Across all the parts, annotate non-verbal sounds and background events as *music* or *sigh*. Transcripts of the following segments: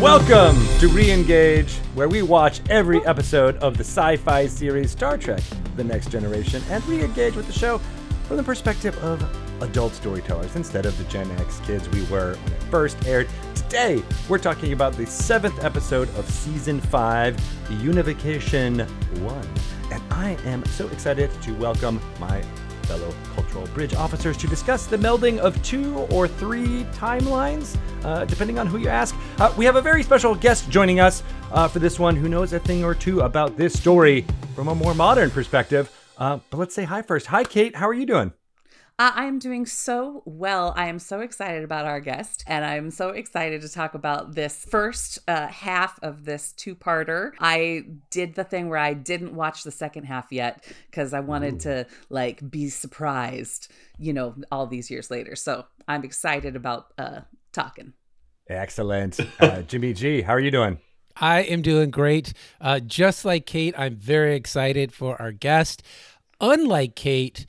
Welcome to Reengage, where we watch every episode of the sci fi series Star Trek The Next Generation and re engage with the show from the perspective of adult storytellers instead of the Gen X kids we were when it first aired. Today, we're talking about the seventh episode of season five, Unification 1. And I am so excited to welcome my fellow cultural bridge officers to discuss the melding of two or three timelines, uh, depending on who you ask. Uh, we have a very special guest joining us uh, for this one who knows a thing or two about this story from a more modern perspective. Uh, but let's say hi first. Hi, Kate. How are you doing? Uh, I am doing so well. I am so excited about our guest, and I'm so excited to talk about this first uh, half of this two parter. I did the thing where I didn't watch the second half yet because I wanted Ooh. to like be surprised, you know, all these years later. So I'm excited about uh, talking. Excellent. Uh, *laughs* Jimmie G, how are you doing? I am doing great. Uh, just like Kate, I'm very excited for our guest. Unlike Kate,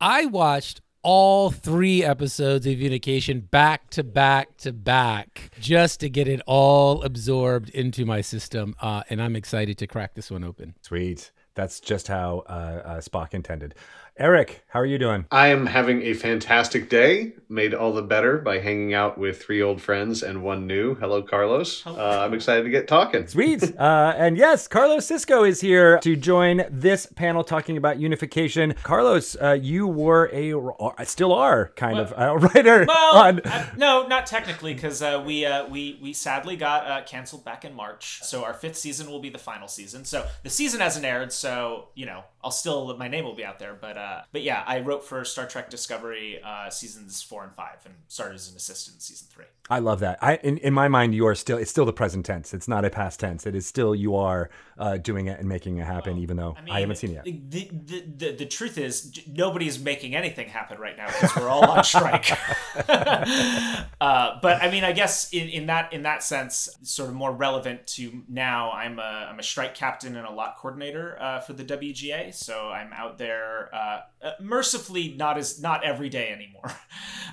I watched all three episodes of Unification back to back to back just to get it all absorbed into my system. Uh, and I'm excited to crack this one open. Sweet. That's just how uh, uh, Spock intended. Erik, how are you doing? I am having a fantastic day, made all the better by hanging out with three old friends and one new. Hello, Carlos. Uh, I'm excited to get talking. Sweet. *laughs* Uh, and yes, Carlos Cisco is here to join this panel talking about unification. Carlos, uh, you were a, uh, still are kind well, of a writer. Well, on... Uh, no, not technically, because uh, we we we sadly got canceled back in March. So our fifth season will be the final season. So the season hasn't aired, so you know I'll still my name will be out there, but uh, but yeah, I wrote for Star Trek Discovery uh, seasons four and five, and started as an assistant in season three. I love that. I in, in my mind, you are still it's still the present tense. It's not a past tense. It is still you are uh, doing it and making it happen, well, even though I, mean, I, haven't seen it yet. The, the, the, the truth is, nobody's making anything happen right now because we're all on strike. *laughs* uh, but I mean, I guess in, in that in that sense, sort of more relevant to now. I'm a I'm a strike captain and a lot coordinator uh, for the WGA so I'm out there uh, uh, mercifully not as not every day anymore. *laughs*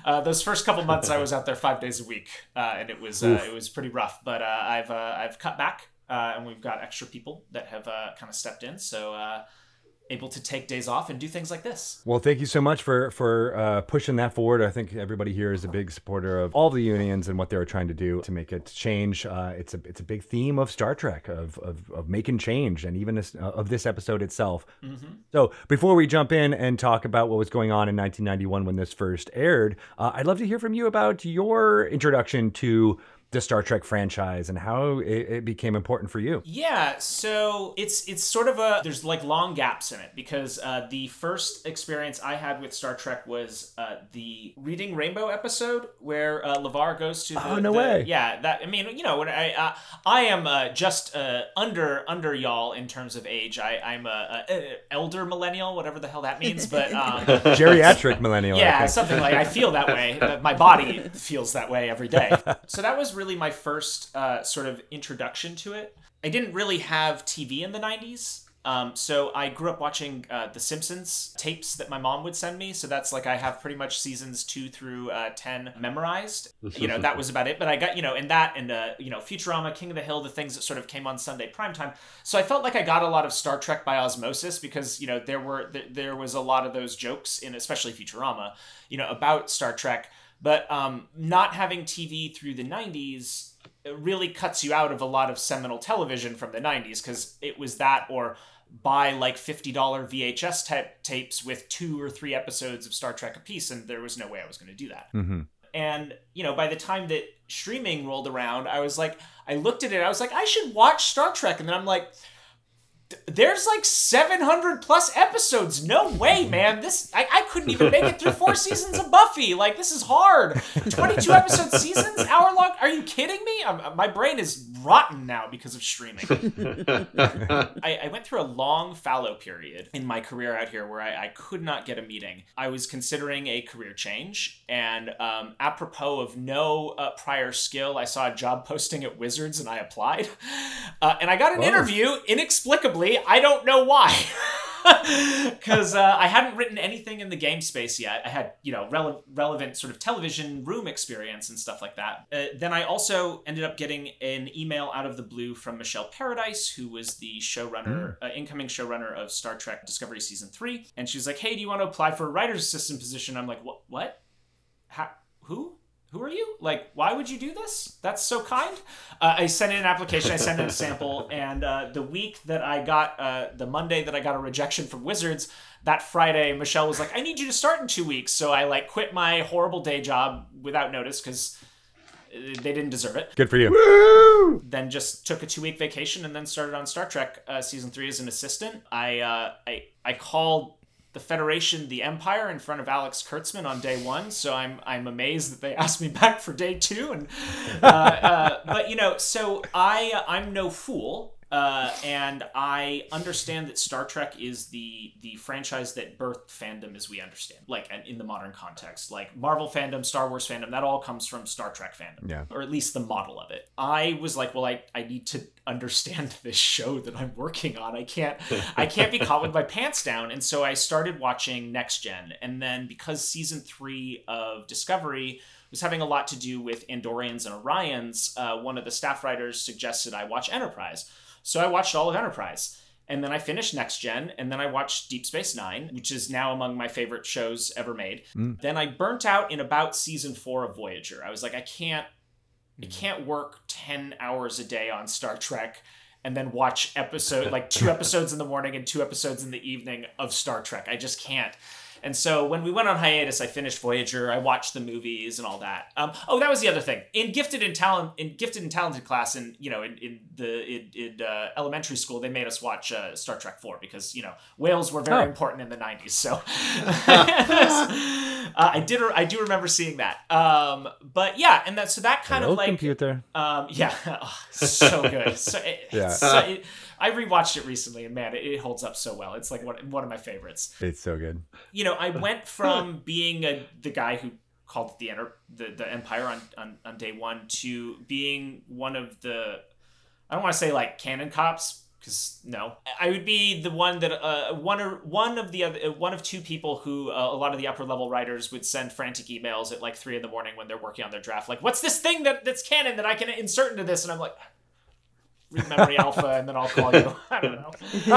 Uh, those first couple months I was *laughs* out there five days a week, uh, and it was uh, it was pretty rough. But uh, I've I've cut back, and we've got extra people that have kind of stepped in. So able to take days off and do things like this. Well, thank you so much for for uh, pushing that forward. I think everybody here is a big supporter of all the unions and what they're trying to do to make it change. Uh, it's a it's a big theme of Star Trek of of, of making change, and even this, uh, of this episode itself. Mm-hmm. So before we jump in and talk about what was going on in 1991 when this first aired, uh, I'd love to hear from you about your introduction to the Star Trek franchise and how it, it, became important for you. Yeah, so it's it's sort of a there's like long gaps in it because uh, the first experience I had with Star Trek was uh, the Reading Rainbow episode where uh, LeVar goes to the, oh no the, way. Yeah that I mean you know when I uh, I am uh, just uh, under under y'all in terms of age. I I'm a, a, elder millennial whatever the hell that means but *laughs* um, geriatric millennial yeah something like I feel that way my *laughs* body feels that way every day. So that was really really my first uh, sort of introduction to it. I didn't really have TV in the 90s. Um, so I grew up watching uh, The Simpsons tapes that my mom would send me. So that's like I have pretty much seasons two through uh, ten memorized. You know that was about it. But I got you know in that and uh, you know Futurama, King of the Hill, the things that sort of came on Sunday primetime. So I felt like I got a lot of Star Trek by osmosis because you know there were th- there was a lot of those jokes in especially Futurama, you know about Star Trek. But um, not having TV through the 90s really cuts you out of a lot of seminal television from the 90s because it was that or buy like $50 VHS ta- tapes with two or three episodes of Star Trek a piece, and there was no way I was going to do that. Mm-hmm. And, you know, by the time that streaming rolled around, I was like, I looked at it, I was like, I should watch Star Trek. And then I'm like, there's like 700 plus episodes. No way, man. This I, I couldn't even make it through four *laughs* seasons of Buffy. Like this is hard. 22 *laughs* episode seasons, hour long. Are you kidding me? I'm, my brain is rotten now because of streaming. *laughs* I, I, went through a long fallow period in my career out here where I, I could not get a meeting. I was considering a career change, and um, apropos of no uh, prior skill, I saw a job posting at Wizards and I applied, uh, and I got an Whoa. interview inexplicably I don't know why. *laughs* because uh, I hadn't written anything in the game space yet. I had, you know, rele- relevant sort of television room experience and stuff like that. Uh, then I also ended up getting an email out of the blue from Michelle Paradise, who was the showrunner, uh, incoming showrunner of Star Trek Discovery season three, and she was like, "Hey, do you want to apply for a writer's assistant position?" I'm like, "What? What? How, who?" Who are you? Like, why would you do this? That's so kind. Uh, I sent in an application, I sent in a sample, *laughs* and uh, the week that I got, uh, the Monday that I got a rejection from Wizards, that Friday, Michelle was like, I need you to start in two weeks. So I like quit my horrible day job without notice because they didn't deserve it. Good for you. Then just took a two week vacation and then started on Star Trek uh, season three as an assistant. I uh, I I called the Federation the Empire in front of Alex Kurtzman on day one, so I'm I'm amazed that they *laughs* asked me back for day two. And uh, uh, but you know, so I I'm no fool. Uh, and I understand that Star Trek is the the franchise that birthed fandom as we understand, like in the modern context, like Marvel fandom, Star Wars fandom, that all comes from Star Trek fandom, Yeah. or at least the model of it. I was like, well, I, I need to understand *laughs* this show that I'm working on. I can't I can't be caught with my pants down, and so I started watching Next Gen, and then because season three of Discovery was having a lot to do with Andorians and Orions, uh, one of the staff writers suggested I watch Enterprise. So I watched all of Enterprise. And then I finished Next Gen, and then I watched Deep Space Nine, which is now among my favorite shows ever made. Mm. Then I burnt out in about season four of Voyager. I was like, I can't, I can't work ten hours a day on Star Trek and then watch episode like two episodes in the morning and two episodes in the evening of Star Trek. I just can't. And so when we went on hiatus, I finished Voyager. I watched the movies and all that. Um, oh, that was the other thing. In gifted and talent, in gifted and talented class, and you know, in, in the in, in uh, elementary school, they made us watch uh, Star Trek Four because you know whales were very Oh. important in the '90s. So *laughs* *laughs* uh, I did. I do remember seeing that. Um, but yeah, and that so that kind Hello, of like computer. um, yeah, *laughs* oh, so good. So, it, Yeah. so, it, I rewatched it recently, and man, it, it holds up so well. It's like one, one of my favorites. It's so good. You know, I went *laughs* from being a, the guy who called it the enter the, the Empire on, on on day one to being one of the I don't want to say like canon cops because no, I would be the one that uh, one or one of the other uh, one of two people who uh, a lot of the upper level writers would send frantic emails at like three in the morning when they're working on their draft, like, "What's this thing that that's canon that I can insert into this?" And I'm like. Read memory alpha and then I'll call you. *laughs* I don't know. *laughs*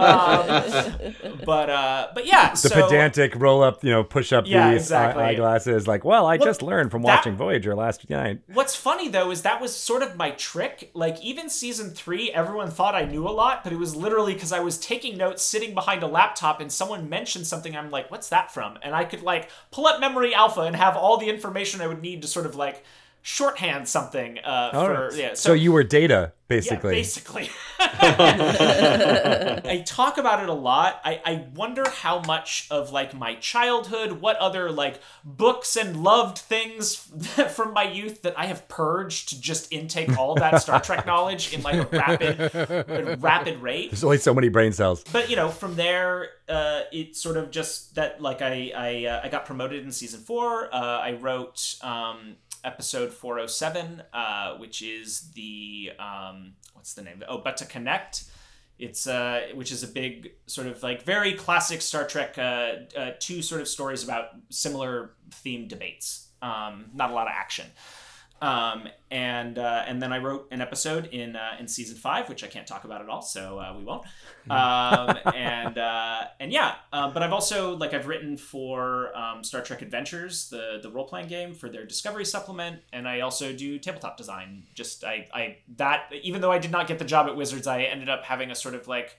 um, but uh, but yeah, The so pedantic roll up, you know, push up Yeah, these exactly. eyeglasses. Like, well, I Well, just learned from that- watching Voyager last night. What's funny though is that was sort of my trick. Like even season three, everyone thought I knew a lot, but it was literally because I was taking notes sitting behind a laptop and someone mentioned something. I'm like, what's that from? And I could like pull up Memory Alpha and have all the information I would need to sort of like shorthand something. Uh, All for right. yeah. So, you were data, basically. Yeah, basically. basically. *laughs* I talk about it a lot. I, I wonder how much of like my childhood, what other like books and loved things *laughs* from my youth that I have purged to just intake all that Star Trek knowledge in like a rapid, rapid rate There's only so many brain cells. but you know from there uh, it sort of just that like i I, uh, I got promoted in season four uh, i wrote um, episode 407 uh, which is the um, what's the name oh but to connect it's uh, which is a big sort of like very classic Star Trek, uh, uh, two sort of stories about similar themed debates. Um, not a lot of action. Um, and uh, and then I wrote an episode in uh, in season five, which I can't talk about at all, so uh, we won't. *laughs* Um, and uh, and yeah, um, but I've also like I've written for um, Star Trek Adventures, the the role playing game for their Discovery supplement, and I also do tabletop design. Just I I that even though I did not get the job at Wizards, I ended up having a sort of like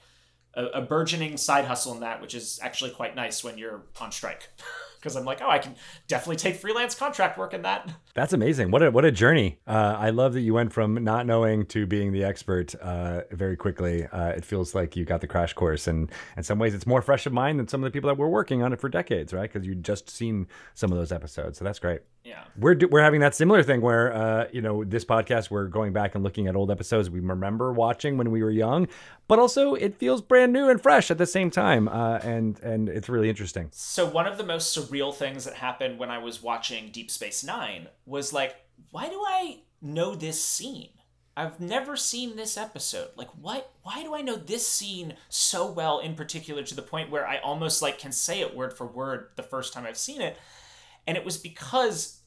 a, a burgeoning side hustle in that, which is actually quite nice when you're on strike. *laughs* Because I'm like, oh, I can definitely take freelance contract work in that. *laughs* That's amazing. What a what a journey. Uh, I love that you went from not knowing to being the expert uh, very quickly. Uh, it feels like you got the crash course, and in some ways, it's more fresh of mind than some of the people that were working on it for decades, right? Because you'd just seen some of those episodes, so that's great. Yeah. We're we're having that similar thing where uh, you know this podcast we're going back and looking at old episodes we remember watching when we were young, but also it feels brand new and fresh at the same time, uh, and and it's really interesting. So one of the most surreal things that happened when I was watching Deep Space Nine was like, why do I know this scene? I've never seen this episode. Like what why do I know this scene so well in particular to the point where I almost like can say it word for word the first time I've seen it? And it was because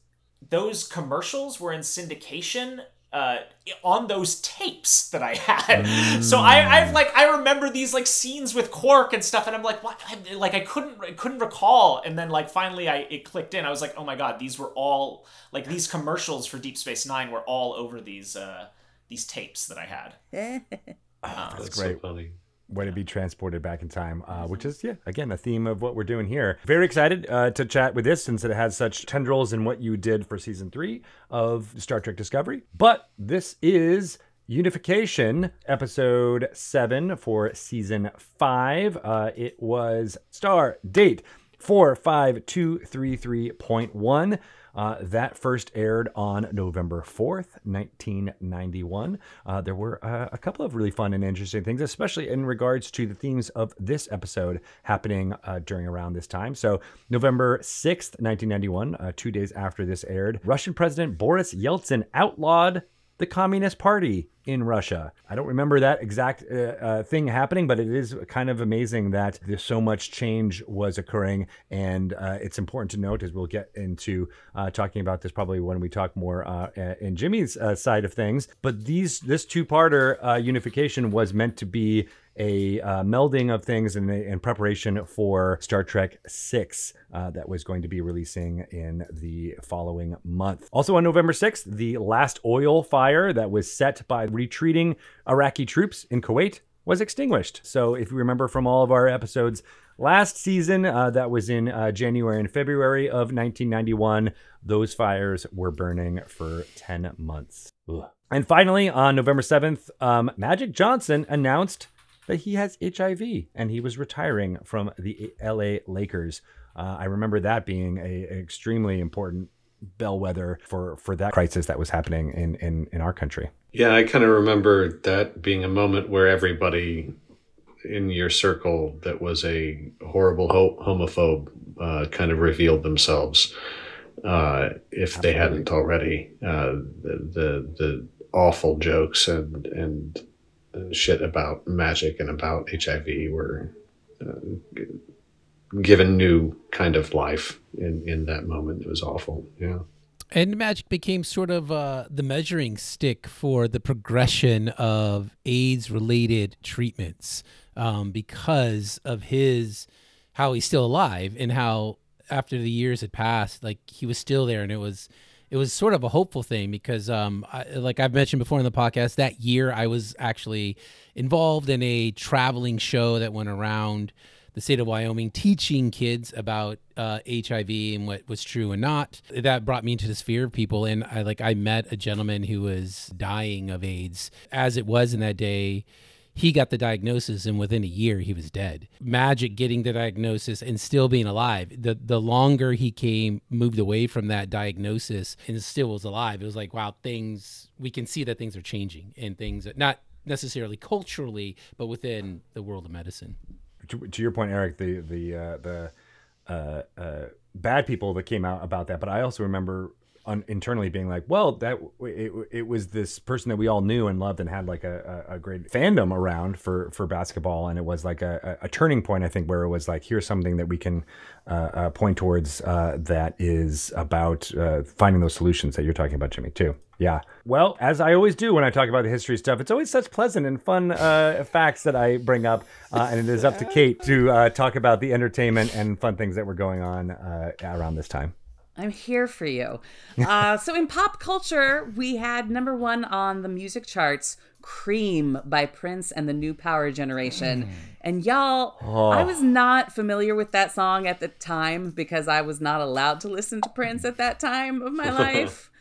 those commercials were in syndication uh, on those tapes that I had. Mm. *laughs* So I, I've like I remember these like scenes with Quark and stuff, and I'm like, what? I, like I couldn't I couldn't recall, and then like finally I it clicked in. I was like, oh my god, these were all like these commercials for Deep Space Nine were all over these uh these tapes that I had. oh, *laughs* that's, that's great. So funny way to be transported back in time, uh, which is, yeah, again, a theme of what we're doing here. Very excited uh, to chat with this since it has such tendrils in what you did for season three of Star Trek Discovery. But this is Unification, episode seven for season five. Uh, it was star date 45233.1. Uh, that first aired on November 4th, 1991. Uh, there were uh, a couple of really fun and interesting things, especially in regards to the themes of this episode happening uh, during around this time. So, November 6th, 1991, uh, two days after this aired, Russian President Boris Yeltsin outlawed the Communist Party in Russia. I don't remember that exact uh, uh, thing happening, but it is kind of amazing that there's so much change was occurring. And uh, it's important to note, as we'll get into uh, talking about this probably when we talk more uh, in Jimmie's uh, side of things. But these this two-parter unification was meant to be a uh, melding of things in, in, preparation for Star Trek Six uh, that was going to be releasing in the following month. Also on November 6th, the last oil fire that was set by retreating Iraqi troops in Kuwait was extinguished. So if you remember from all of our episodes last season, uh, that was in uh, January and February of 1991, those fires were burning for 10 months. Ugh. And finally, on November 7th, um, Magic Johnson announced that he has HIV and he was retiring from the LA Lakers. Uh, I remember that being a, a, extremely important bellwether for for that crisis that was happening in in, in our country. Yeah, I kind of remember that being a moment where everybody in your circle that was a horrible ho- homophobe uh, kind of revealed themselves, uh, if Absolutely. they hadn't already. Uh, the, the the awful jokes and and shit about magic and about HIV were uh, given new kind of life in in that moment. It was awful. Yeah. And magic became sort of uh, the measuring stick for the progression of AIDS related treatments um, because of his how he's still alive and how after the years had passed, like he was still there and it was it was sort of a hopeful thing because, um, I, like I've mentioned before in the podcast, that year I was actually involved in a traveling show that went around the state of Wyoming teaching kids about uh, HIV and what was true and not. That brought me into the sphere of people, and I like I met a gentleman who was dying of AIDS as it was in that day he got the diagnosis and within a year he was dead. Magic getting the diagnosis and still being alive. The the longer he came moved away from that diagnosis and still was alive. It was like wow, things we can see that things are changing and things not necessarily culturally, but within the world of medicine. To, to your point, Erik, the the uh, the uh, uh, bad people that came out about that, but I also remember un- internally being like, well, that it, it was this person that we all knew and loved and had like a, a, a great fandom around for for basketball, and it was like a, a, turning point, I think, where it was like, here's something that we can uh, uh, point towards uh, that is about uh, finding those solutions that you're talking about, Jimmie, too. Yeah. Well, as I always do when I talk about the history stuff, it's always such pleasant and fun uh, *laughs* facts that I bring up. Uh, and it is up to Kate to uh, talk about the entertainment and fun things that were going on uh, around this time. I'm here for you. Uh, so in pop culture, we had number one on the music charts, "Cream" by Prince and the New Power Generation. And y'all, oh. I was not familiar with that song at the time because I was not allowed to listen to Prince at that time of my *laughs* life.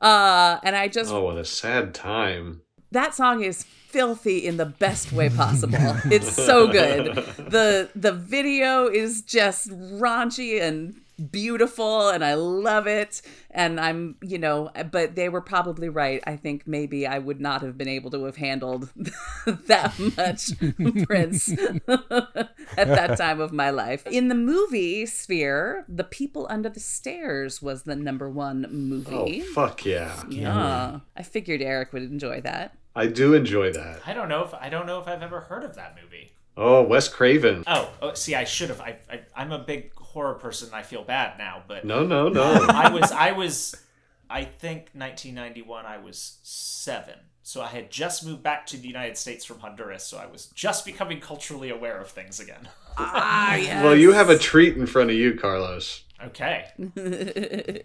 Uh, and I just oh, what a sad time. That song is filthy in the best way possible. *laughs* it's so good. the The video is just raunchy and beautiful and I love it. And I'm, you know, but they were probably right. I think maybe I would not have been able to have handled *laughs* that much Prince *laughs* at that time of my life. In the movie sphere, The People Under the Stairs was the number one movie. Oh, fuck yeah! yeah. I figured Erik would enjoy that. I do enjoy that. I don't know if I don't know if I've ever heard of that movie. Oh, Wes Craven. Oh, oh see, I should have. I, I I'm a big horror person. I feel bad now, but No, no, no. *laughs* I was I was I think 1991 I was 7. So I had just moved back to the United States from Honduras, so I was just becoming culturally aware of things again. Ah, yes. well, you have a treat in front of you, Carlos. Okay.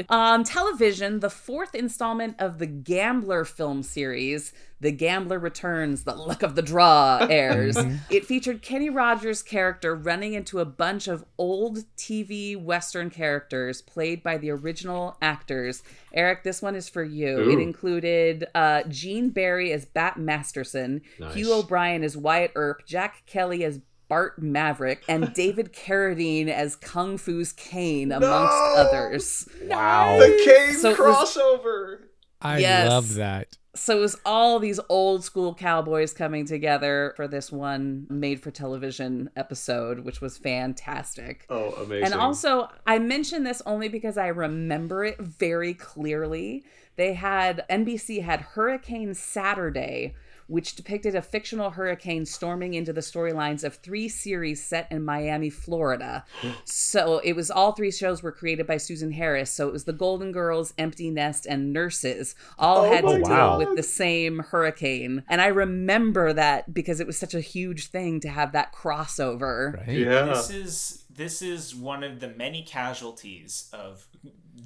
On *laughs* television, the fourth installment of the Gambler film series, The Gambler Returns, The Luck of the Draw, *laughs* airs. it featured Kenny Rogers' character running into a bunch of old TV Western characters played by the original actors. Erik, this one is for you. It included uh, Gene Barry as Bat Masterson, Nice. Hugh O'Brian as Wyatt Earp, Jack Kelly as Bart Maverick, and *laughs* David Carradine as Kung Fu's Caine, amongst No! others. Wow. The Caine So it was- crossover. I Yes. love that. So it was all these old school cowboys coming together for this one made for television episode, which was fantastic. Oh, amazing. And also, I mention this only because I remember it very clearly. They had NBC had Hurricane Saturday, which depicted a fictional hurricane storming into the storylines of three series set in Miami, Florida. so it was all three shows were created by Susan Harris. So it was The Golden Girls, Empty Nest, and Nurses all Oh had my to deal wow. with the same hurricane. And I remember that because it was such a huge thing to have that crossover. Right? yeah. This is this is one of the many casualties of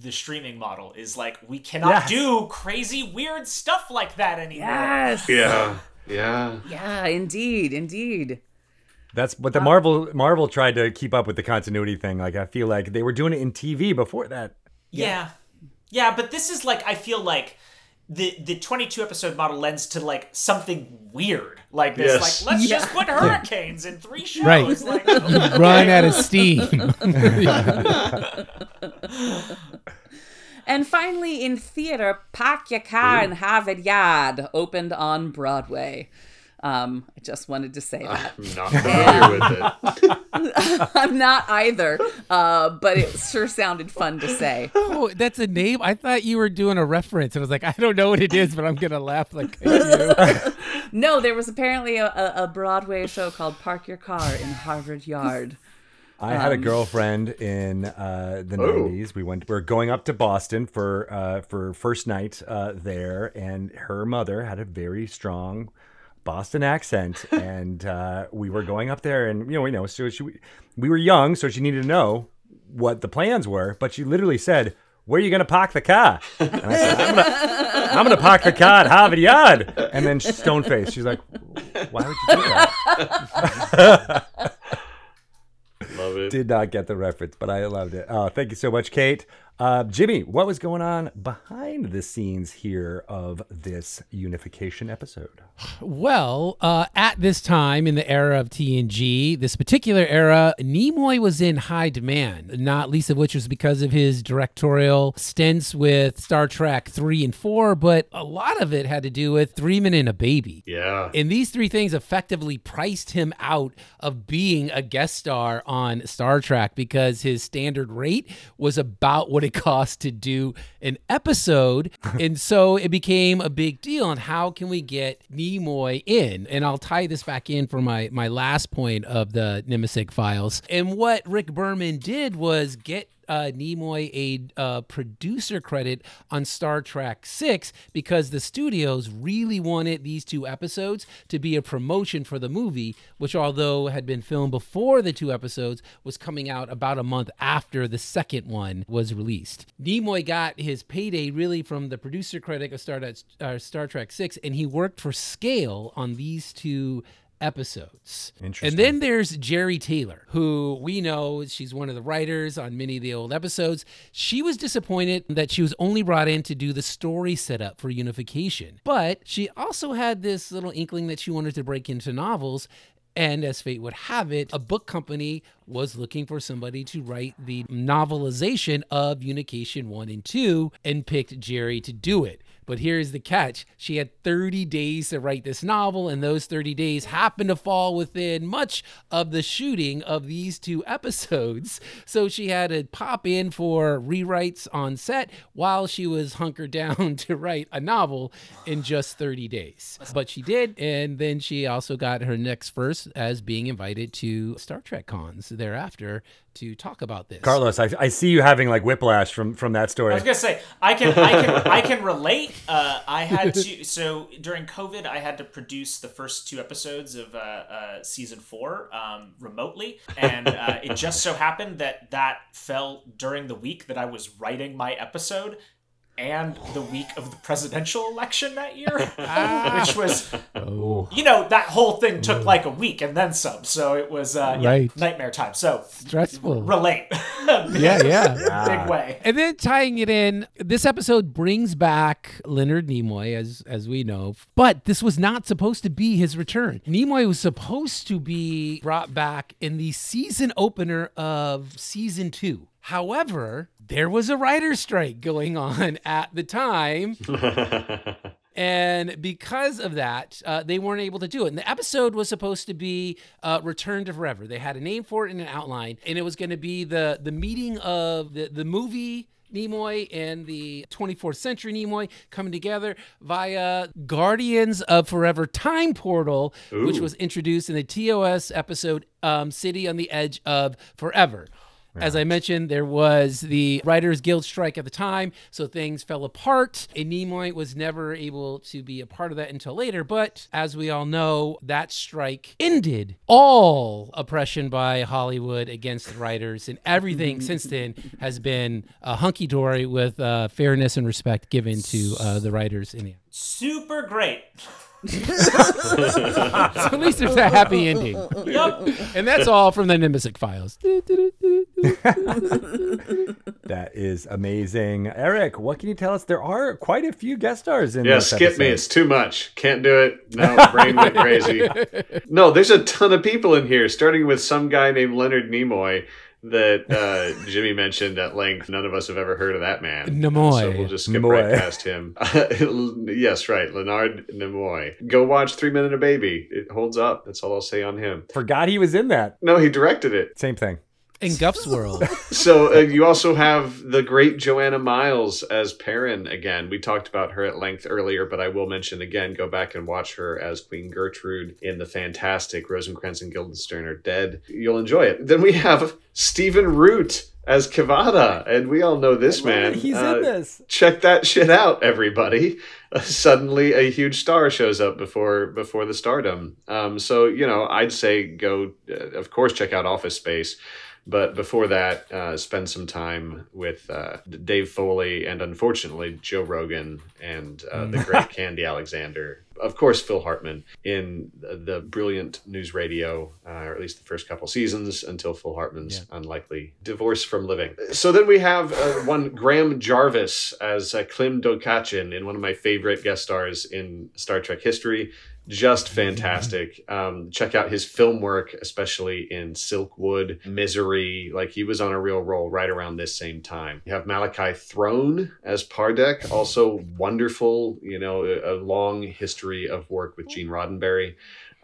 the streaming model is like we cannot Yes. do crazy weird stuff like that anymore. Yes. yeah. Yeah. Yeah, indeed, indeed. That's but the Marvel Marvel tried to keep up with the continuity thing. Like I feel like they were doing it in TV before that. Yeah. Yeah, but this is like I feel like the the 22 episode model lends to like something weird like this Yes. like let's Yeah. just put hurricanes in three shows Right. like Run out of steam. *laughs* *laughs* And finally, in theater, Pack Your Car and Harvard Yard opened on Broadway. Um, I just wanted to say that. I'm not familiar with it. *laughs* I'm not either, uh, but it sure sounded fun to say. oh, that's a name? I thought you were doing a reference. I was like, I don't know what it is, but I'm going to laugh like I do. *laughs* No, there was apparently a, a, a Broadway show called Park Your Car in Harvard Yard. I had a girlfriend in uh, the Oh. '90s. We went. We are going up to Boston for uh, for first night uh, there, and her mother had a very strong Boston accent, and uh, we were going up there, and you know, we know, so she, we were young, so she needed to know what the plans were, but she literally said. Where are you gonna park the car? And I said, I'm gonna, I'm gonna park the car at Harvard Yard. And then stone face. She's like, Why would you do that? Love it. did not get the reference, but I loved it. Oh, thank you so much, Kate. Uh, Jimmie, what was going on behind the scenes here of this unification episode? Well, uh, at this time in the era of TNG, this particular era, Nimoy was in high demand, not least of which was because of his directorial stints with Star Trek 3 and 4, but a lot of it had to do with Three Men and a Baby. Yeah. And these three things effectively priced him out of being a guest star on Star Trek because his standard rate was about what it cost to do an episode. *laughs* and so it became a big deal on how can we get Nimoy in? And I'll tie this back in for my, my last point of the Nemesic files. And what Rick Berman did was get uh, Nimoy a uh, producer credit on Star Trek 6 because the studios really wanted these two episodes to be a promotion for the movie, which, although had been filmed before the two episodes, was coming out about a month after the second one was released. Nimoy got his payday really from the producer credit of Star, uh, Star Trek 6, and he worked for scale on these two episodes. Interesting. And then there's Jeri Taylor, who we know she's one of the writers on many of the old episodes. She was disappointed that she was only brought in to do the story setup for unification. But she also had this little inkling that she wanted to break into novels. And as fate would have it, a book company was looking for somebody to write the novelization of Unication 1 and 2 and picked Jeri to do it. But here's the catch she had 30 days to write this novel, and those 30 days happened to fall within much of the shooting of these two *laughs* episodes. So she had to pop in for rewrites on set while she was hunkered *laughs* down to write a novel in just 30 days. But she did, and then she also got her next first as being invited to Star Trek cons thereafter to talk about this. Carlos, I, I see you having like whiplash from from that story. I was gonna say I can I can I can relate. Uh, I had to so during COVID I had to produce the first two episodes of uh, uh, season four um, remotely, and uh, it just so happened that that fell during the week that I was writing my episode. And the week of the presidential election that year, *laughs* which was, Oh, you know, that whole thing took like a week and then some. So it was uh, yeah, Right. nightmare time. So stressful. relate. *laughs* Yeah, *laughs* yeah. Big way. And then tying it in, this episode brings back Leonard Nimoy, as as we know, but this was not supposed to be his return. Nimoy was supposed to be brought back in the season opener of season two. However, there was a writer's strike going on *laughs* at the time. *laughs* And because of that, uh, they weren't able to do it. And the episode was supposed to be uh, Return to Forever. They had a name for it and an outline, and it was going to be the the meeting of the, the movie Nimoy and the 24th century Nimoy coming together via Guardians of Forever Time Portal, which was introduced in the TOS episode um, City on the Edge of Forever. As I mentioned, there was the Writers Guild strike at the time, so things fell apart. And Nimoy was never able to be a part of that until later. But as we all know, that strike ended all oppression by Hollywood against the writers, and everything *laughs* since then has been uh, hunky dory with uh, fairness and respect given to uh, the writers in the. Super great. So at least there's a happy ending, Yup. and that's all from the Nimisic files. *laughs* That is amazing. Erik, what can you tell us? There are quite a few guest stars in Yeah, this Yeah, skip me. It's too much. Can't do it. No, brain went crazy. *laughs* No, there's a ton of people in here, starting with some guy named Leonard Nimoy that uh, Jimmie mentioned at length. None of us have ever heard of that man. Nimoy. So we'll just skip Nimoy. right past him. *laughs* yes, right. Leonard Nimoy. Go watch Three Men and a Baby. It holds up. That's all I'll say on him. Forgot he was in that. No, he directed it. Same thing. In Guff's world, *laughs* So uh, you also have the great Joanna Miles as Perrin again. We talked about her at length earlier, but I will mention again. Go back and watch her as Queen Gertrude in the fantastic Rosencrantz and Guildenstern are dead. You'll enjoy it. Then we have Stephen Root as K'Vada, and we all know this man. He's Uh, in this. check that shit out everybody uh, suddenly a huge star shows up before before the stardom um, so you know i'd say go uh, of course check out office space but before that uh, spend some time with uh, dave foley and unfortunately joe rogan and uh, the great *laughs* khandi alexander of course phil hartman in the, brilliant news radio uh, or at least the first couple seasons until phil hartman's unlikely divorce from living so then we have uh, one graham jarvis as uh, klim dokachin in one of my favorite guest stars in star trek history just *laughs* fantastic. Um, check out his film work, especially in Silkwood, Misery. Like he was on a real roll right around this same time. You have Malachi Throne as Pardek, also wonderful. You know, a, a long history of work with Gene Roddenberry.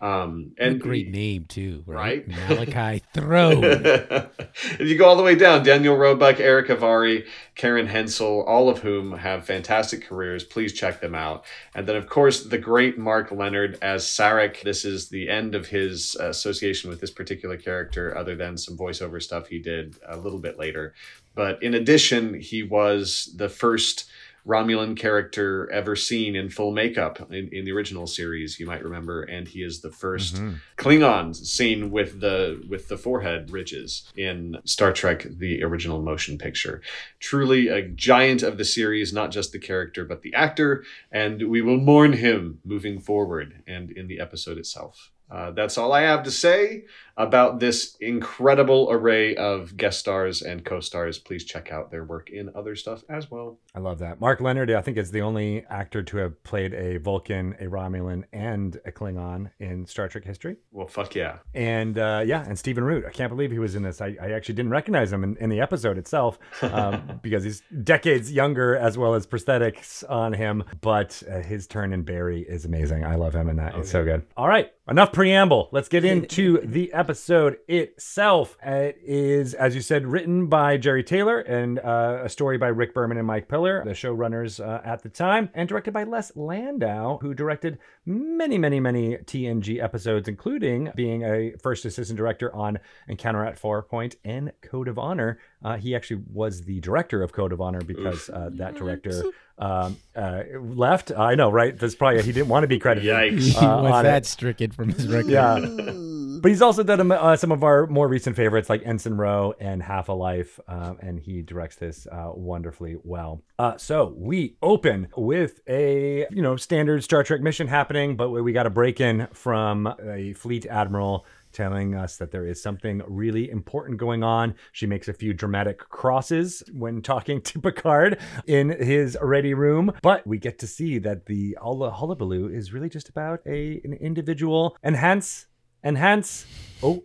Um, and and great name too, right? Right? Malachi Throne. *laughs* if you go all the way down, Daniel Roebuck, Erick Avari, Karen Hensel, all of whom have fantastic careers. Please check them out. And then, of course, the great Mark Lenard as Sarek. This is the end of his association with this particular character, other than some voiceover stuff he did a little bit later. But in addition, he was the first Romulan character ever seen in full makeup in, in the original series, you might remember, and he is the 1st Klingon seen with the with the forehead ridges in Star Trek: The Original Motion Picture. Truly a giant of the series, not just the character but the actor, and we will mourn him moving forward and in the episode itself. Uh, that's all I have to say. About this incredible array of guest stars and co-stars. Please check out their work in other stuff as well. I love that. Mark Lenard, I think, is the only actor to have played a Vulcan, a Romulan, and a Klingon in Star Trek history. Well, fuck yeah. And uh, yeah, and Stephen Root. I can't believe he was in this. I, I actually didn't recognize him in, in the episode itself um, *laughs* because he's decades younger as well as prosthetics on him. But uh, his turn in Barry is amazing. I love him in that. it's so good. All right, enough preamble. Let's get *laughs* into the episode itself. It is, as you said, written by Jeri Taylor and uh, a story by Rick Berman and Mike Piller, the showrunners uh, at the time, and directed by Les Landau, who directed many, many, many TNG episodes, including being a first assistant director on Encounter at Farpoint and Code of Honor. Uh, he actually was the director of Code of Honor because uh, that director um, uh, left. I know, right? That's probably he didn't want to be credited. Yikes. *laughs* He uh, was that it. stricken from his record. Yeah. But he's also done uh, some of our more recent favorites like Ensign Ro and Half a Life, um, and he directs this uh, wonderfully well. Uh, so we open with a you know standard Star Trek mission happening, but we got a break in from a fleet admiral telling us that there is something really important going on. She makes a few dramatic crosses when talking *laughs* to Picard in his ready room, but we get to see that the all the hullabaloo is really just about a an individual and hence and hence oh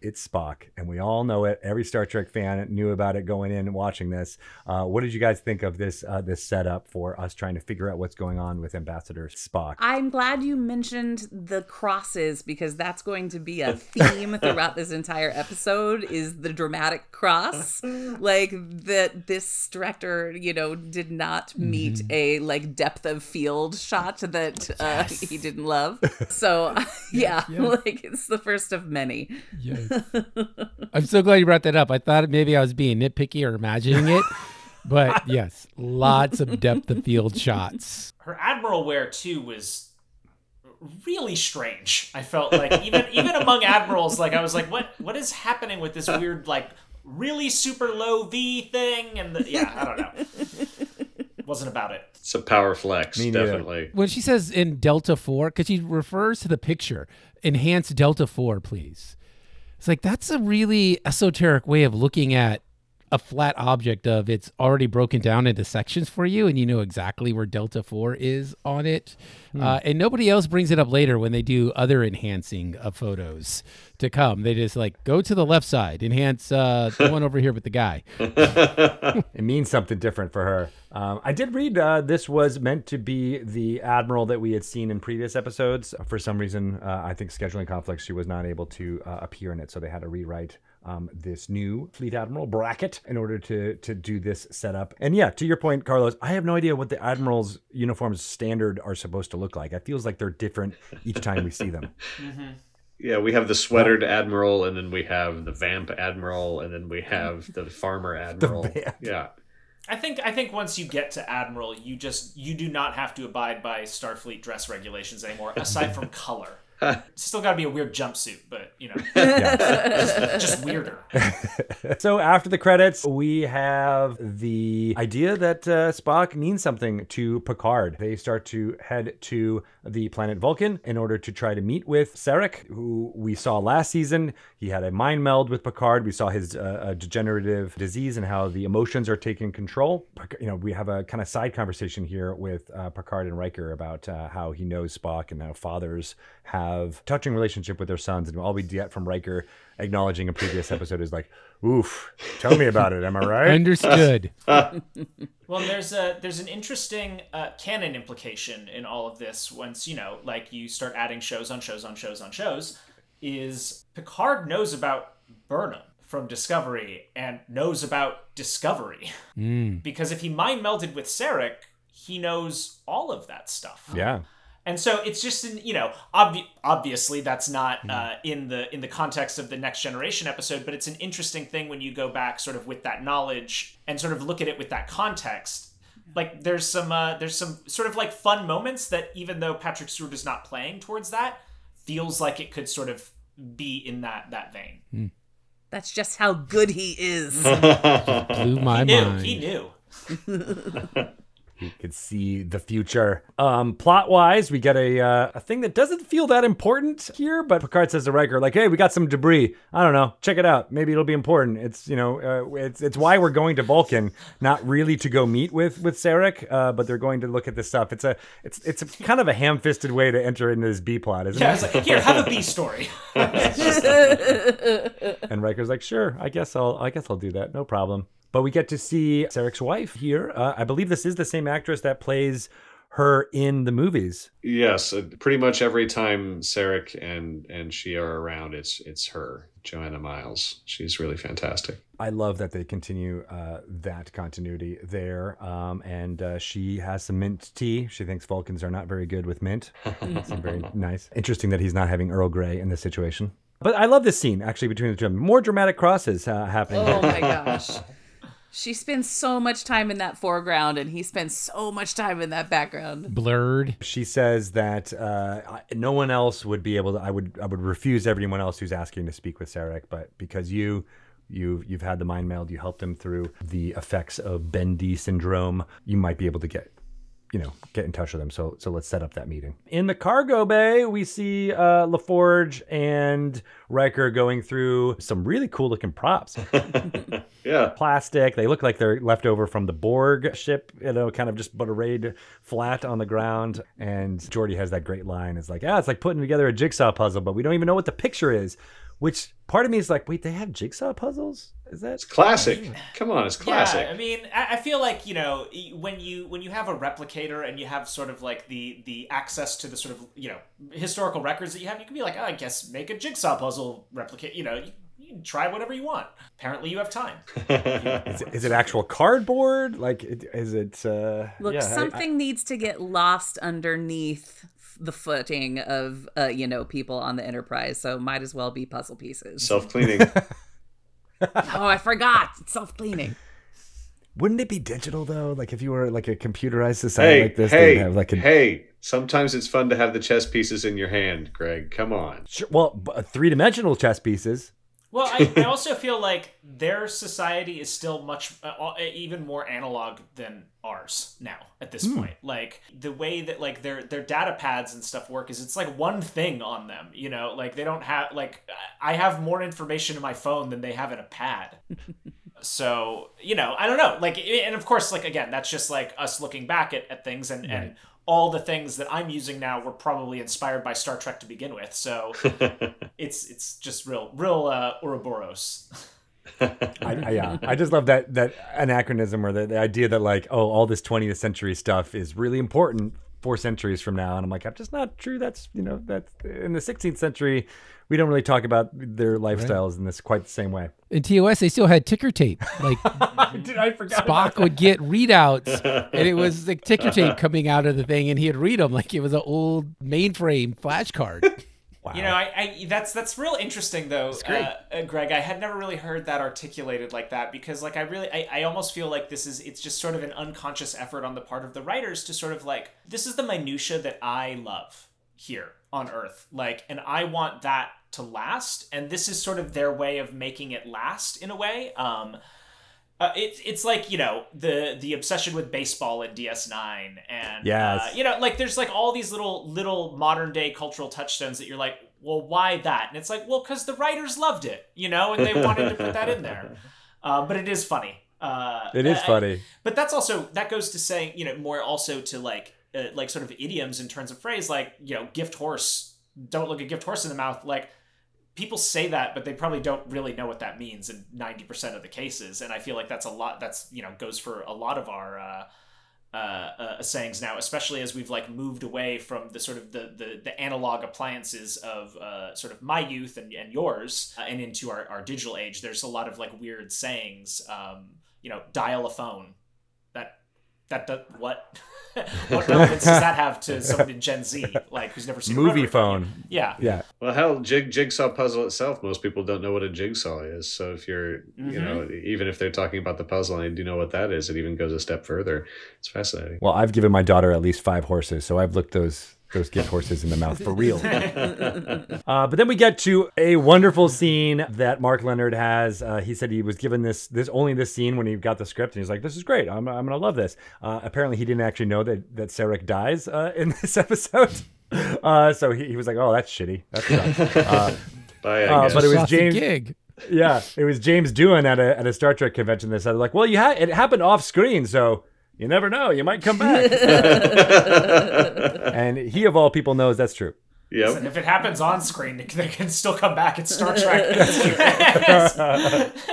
it's Spock, and we all know it. Every Star Trek fan knew about it going in and watching this. Uh, what did you guys think of this uh, this setup for us trying to figure out what's going on with Ambassador Spock? I'm glad you mentioned the crosses because that's going to be a theme *laughs* throughout this entire episode is the dramatic cross. like that this director, you know, did not meet a like depth of field shot that uh, he didn't love. So *laughs* yeah, *laughs* like it's the first of many. Yes. I'm so glad you brought that up. I thought maybe I was being nitpicky or imagining it. *laughs* But yes, lots of depth of field shots. Her admiral wear too was really strange. I felt like even even among admirals, like I was like, what what is happening with this weird like really super low V thing? And the, yeah, I don't know. Wasn't about it. It's a power flex, Me neither. definitely. When she says in Delta 4, because she refers to the picture, enhance Delta 4, please. It's like that's a really esoteric way of looking at a flat object of it's already broken down into sections for you and you know exactly where delta 4 is on it uh, and nobody else brings it up later when they do other enhancing of photos to come they just like go to the left side enhance uh, the one over here with the guy *laughs* It means something different for her. Um, I did read uh, this was meant to be the admiral that we had seen in previous episodes. For some reason, uh, I think scheduling conflicts, she was not able to uh, appear in it, so they had to rewrite um, this new fleet admiral bracket in order to to do this setup. And yeah, to your point, Carlos, I have no idea what the admiral's uniforms standard are supposed to look like. It feels like they're different each time we see them. *laughs* Yeah, we have the sweatered admiral, and then we have the vamp admiral, and then we have the farmer *laughs* admiral. vamp. Yeah, I think I think once you get to admiral, you just you do not have to abide by Starfleet dress regulations anymore, aside from *laughs* color. *laughs* Still got to be a weird jumpsuit, but you know, *laughs* just, just weirder. *laughs* So after the credits, we have the idea that uh, Spock means something to Picard. They start to head to the planet Vulcan in order to try to meet with Sarek, who we saw last season. He had a mind meld with Picard. We saw his uh, degenerative disease and how the emotions are taking control. You know, we have a kind of side conversation here with uh, Picard and Riker about uh, how he knows Spock and how fathers have touching relationship with their sons. And all we get from Riker acknowledging a previous episode is like, "Oof, tell me about it." Am I right? understood *laughs* Well, there's a there's an interesting uh, canon implication in all of this. Once you know, like you start adding shows on shows on shows on shows, is Picard knows about Burnham from Discovery and knows about Discovery because if he mind melded with Sarek, he knows all of that stuff. yeah. And so it's just in you know obvi- obviously that's not uh, in the in the context of the next generation episode, but it's an interesting thing when you go back sort of with that knowledge and sort of look at it with that context. Like there's some uh, there's some sort of like fun moments that even though Patrick Stewart is not playing towards that, feels like it could sort of be in that that vein. That's just how good he is. *laughs* blew my He knew mind he knew. *laughs* He could see the future. Um, plot wise, we get a uh, a thing that doesn't feel that important here, but Picard says to Riker, like, "Hey, we got some debris. I don't know. Check it out. Maybe it'll be important. It's you know, uh, it's it's why we're going to Vulcan, not really to go meet with with Sarek, uh, but they're going to look at this stuff. It's a it's it's a kind of a ham fisted way to enter into this B plot, isn't Yeah, it? it's like here, have a B story. *laughs* And Riker's like, sure, I guess I'll, I guess I'll do that, no problem. But we get to see Sarek's wife here. Uh, I believe this is the same actress that plays her in the movies. Yes, uh, pretty much every time Sarek and and she are around, it's it's her, Joanna Miles. She's really fantastic. I love that they continue uh, that continuity there. Um, and uh, she has some mint tea. She thinks Vulcans are not very good with mint. *laughs* It's very nice. Interesting that he's not having Earl Grey in this situation. But I love this scene actually between the two. More dramatic crosses uh, happening. Oh my gosh. *laughs* She spends so much time in that foreground and he spends so much time in that background. Blurred. she says that uh, no one else would be able to. I would I would refuse everyone else who's asking to speak with Sarek, but because you. You, you've had the mind meld. You helped him through the effects of Bendii syndrome. You might be able to get, you know, get in touch with them. So, so let's set up that meeting. In the cargo bay, we see uh, LaForge and Riker going through some really cool looking props *laughs* Yeah, plastic. They look like they're left over from the Borg ship, you know, kind of just but arrayed flat on the ground. And Geordi has that great line. It's like, ah, it's like putting together a jigsaw puzzle, but we don't even know what the picture is. Which part of me is like, wait, they have jigsaw puzzles? Is that it's classic. Come on, it's classic. Yeah, I mean, I I feel like you know when you when you have a replicator and you have sort of like the the access to the sort of you know historical records that you have, you can be like, oh, I guess make a jigsaw puzzle replicate. You know, you, you can try whatever you want. Apparently, you have time. *laughs* is it, is it actual cardboard? Like, is it? Uh, Look, yeah, I- something needs to get lost underneath the footing of uh, you know people on the Enterprise, so might as well be puzzle pieces. Self cleaning. *laughs* *laughs* oh, I forgot. It's self-cleaning. wouldn't it be digital though? Like if you were like a computerized society hey, like this, hey, they'd have like a hey. Sometimes it's fun to have the chess pieces in your hand, Greg. Come on. Sure, well, b- three-dimensional chess pieces. Well, I, I also feel like their society is still much, uh, uh, even more analog than ours now at this point. Like the way that like their their data pads and stuff work is it's like one thing on them. You know, like they don't have like I have more information in my phone than they have in a pad. *laughs* so you know, I don't know. Like, and of course, like again, that's just like us looking back at, at things and and all the things that I'm using now were probably inspired by Star Trek to begin with. So *laughs* it's it's just real real uh, Ouroboros. *laughs* I, I, yeah, I just love that that anachronism or the, the idea that like, oh, all this 20th century stuff is really important four centuries from now, and I'm like, I'm just not true. That's you know, that's in the 16th century, we don't really talk about their lifestyles in this quite the same way. In TOS, they still had ticker tape. Like *laughs* Dude, I forgot. Spock would get readouts, and it was like ticker tape coming out of the thing, and he'd read them like it was an old mainframe flashcard. *laughs* Wow. You know, I, I that's that's real interesting though, uh, uh, Greg. I had never really heard that articulated like that because, like, I really, I, I almost feel like this is it's just sort of an unconscious effort on the part of the writers to sort of like this is the minutia that I love here on Earth, like, and I want that to last, and this is sort of their way of making it last in a way. Um, uh, it's it's like you know the the obsession with baseball in DS9 and Yes. uh, you know like there's like all these little little modern day cultural touchstones that you're like well why that and it's like well because the writers loved it you know and they wanted to put that in there *laughs* uh, but it is funny uh, it is I- funny. but that's also that goes to saying you know more also to like uh, like sort of idioms in terms of phrase like you know gift horse don't look a gift horse in the mouth like people say that but they probably don't really know what that means in 90% of the cases and i feel like that's a lot that's you know goes for a lot of our uh uh, uh, sayings now, especially as we've like moved away from the sort of the the, the analog appliances of uh, sort of my youth and, and yours, uh, and into our, our digital age. There's a lot of like weird sayings. Um, you know, dial a phone. That that does what? *laughs* *laughs* what relevance does that have to someone in Gen Z, like who's never seen a Movie rotary phone. Yeah. Yeah. Well, hell, jig jigsaw puzzle itself. Most people don't know what a jigsaw is. So if you're, you mm-hmm. know, even if they're talking about the puzzle and they do know what that is, it even goes a step further. It's fascinating. Well, I've given my daughter at least five horses, so I've looked those those gift horses in the mouth for real. *laughs* uh, but then we get to a wonderful scene that Mark Lenard has. Uh, he said he was given this this only this scene when he got the script, and he's like, "This is great. I'm, I'm gonna love this." Uh, apparently, he didn't actually know that that Sarek dies uh, in *laughs* this episode. Uh, so he, he was like, "Oh, that's shitty. That. Uh, *laughs* Bye, Uh, but it was James- gig. yeah, it was James Doohan at a at a Star Trek convention. They said like, "Well, you had it happened off screen, so you never know. You might come back." *laughs* and he of all people knows that's true. Yep. And if it happens on screen, they can still come back. It's Star *laughs* Trek. *laughs*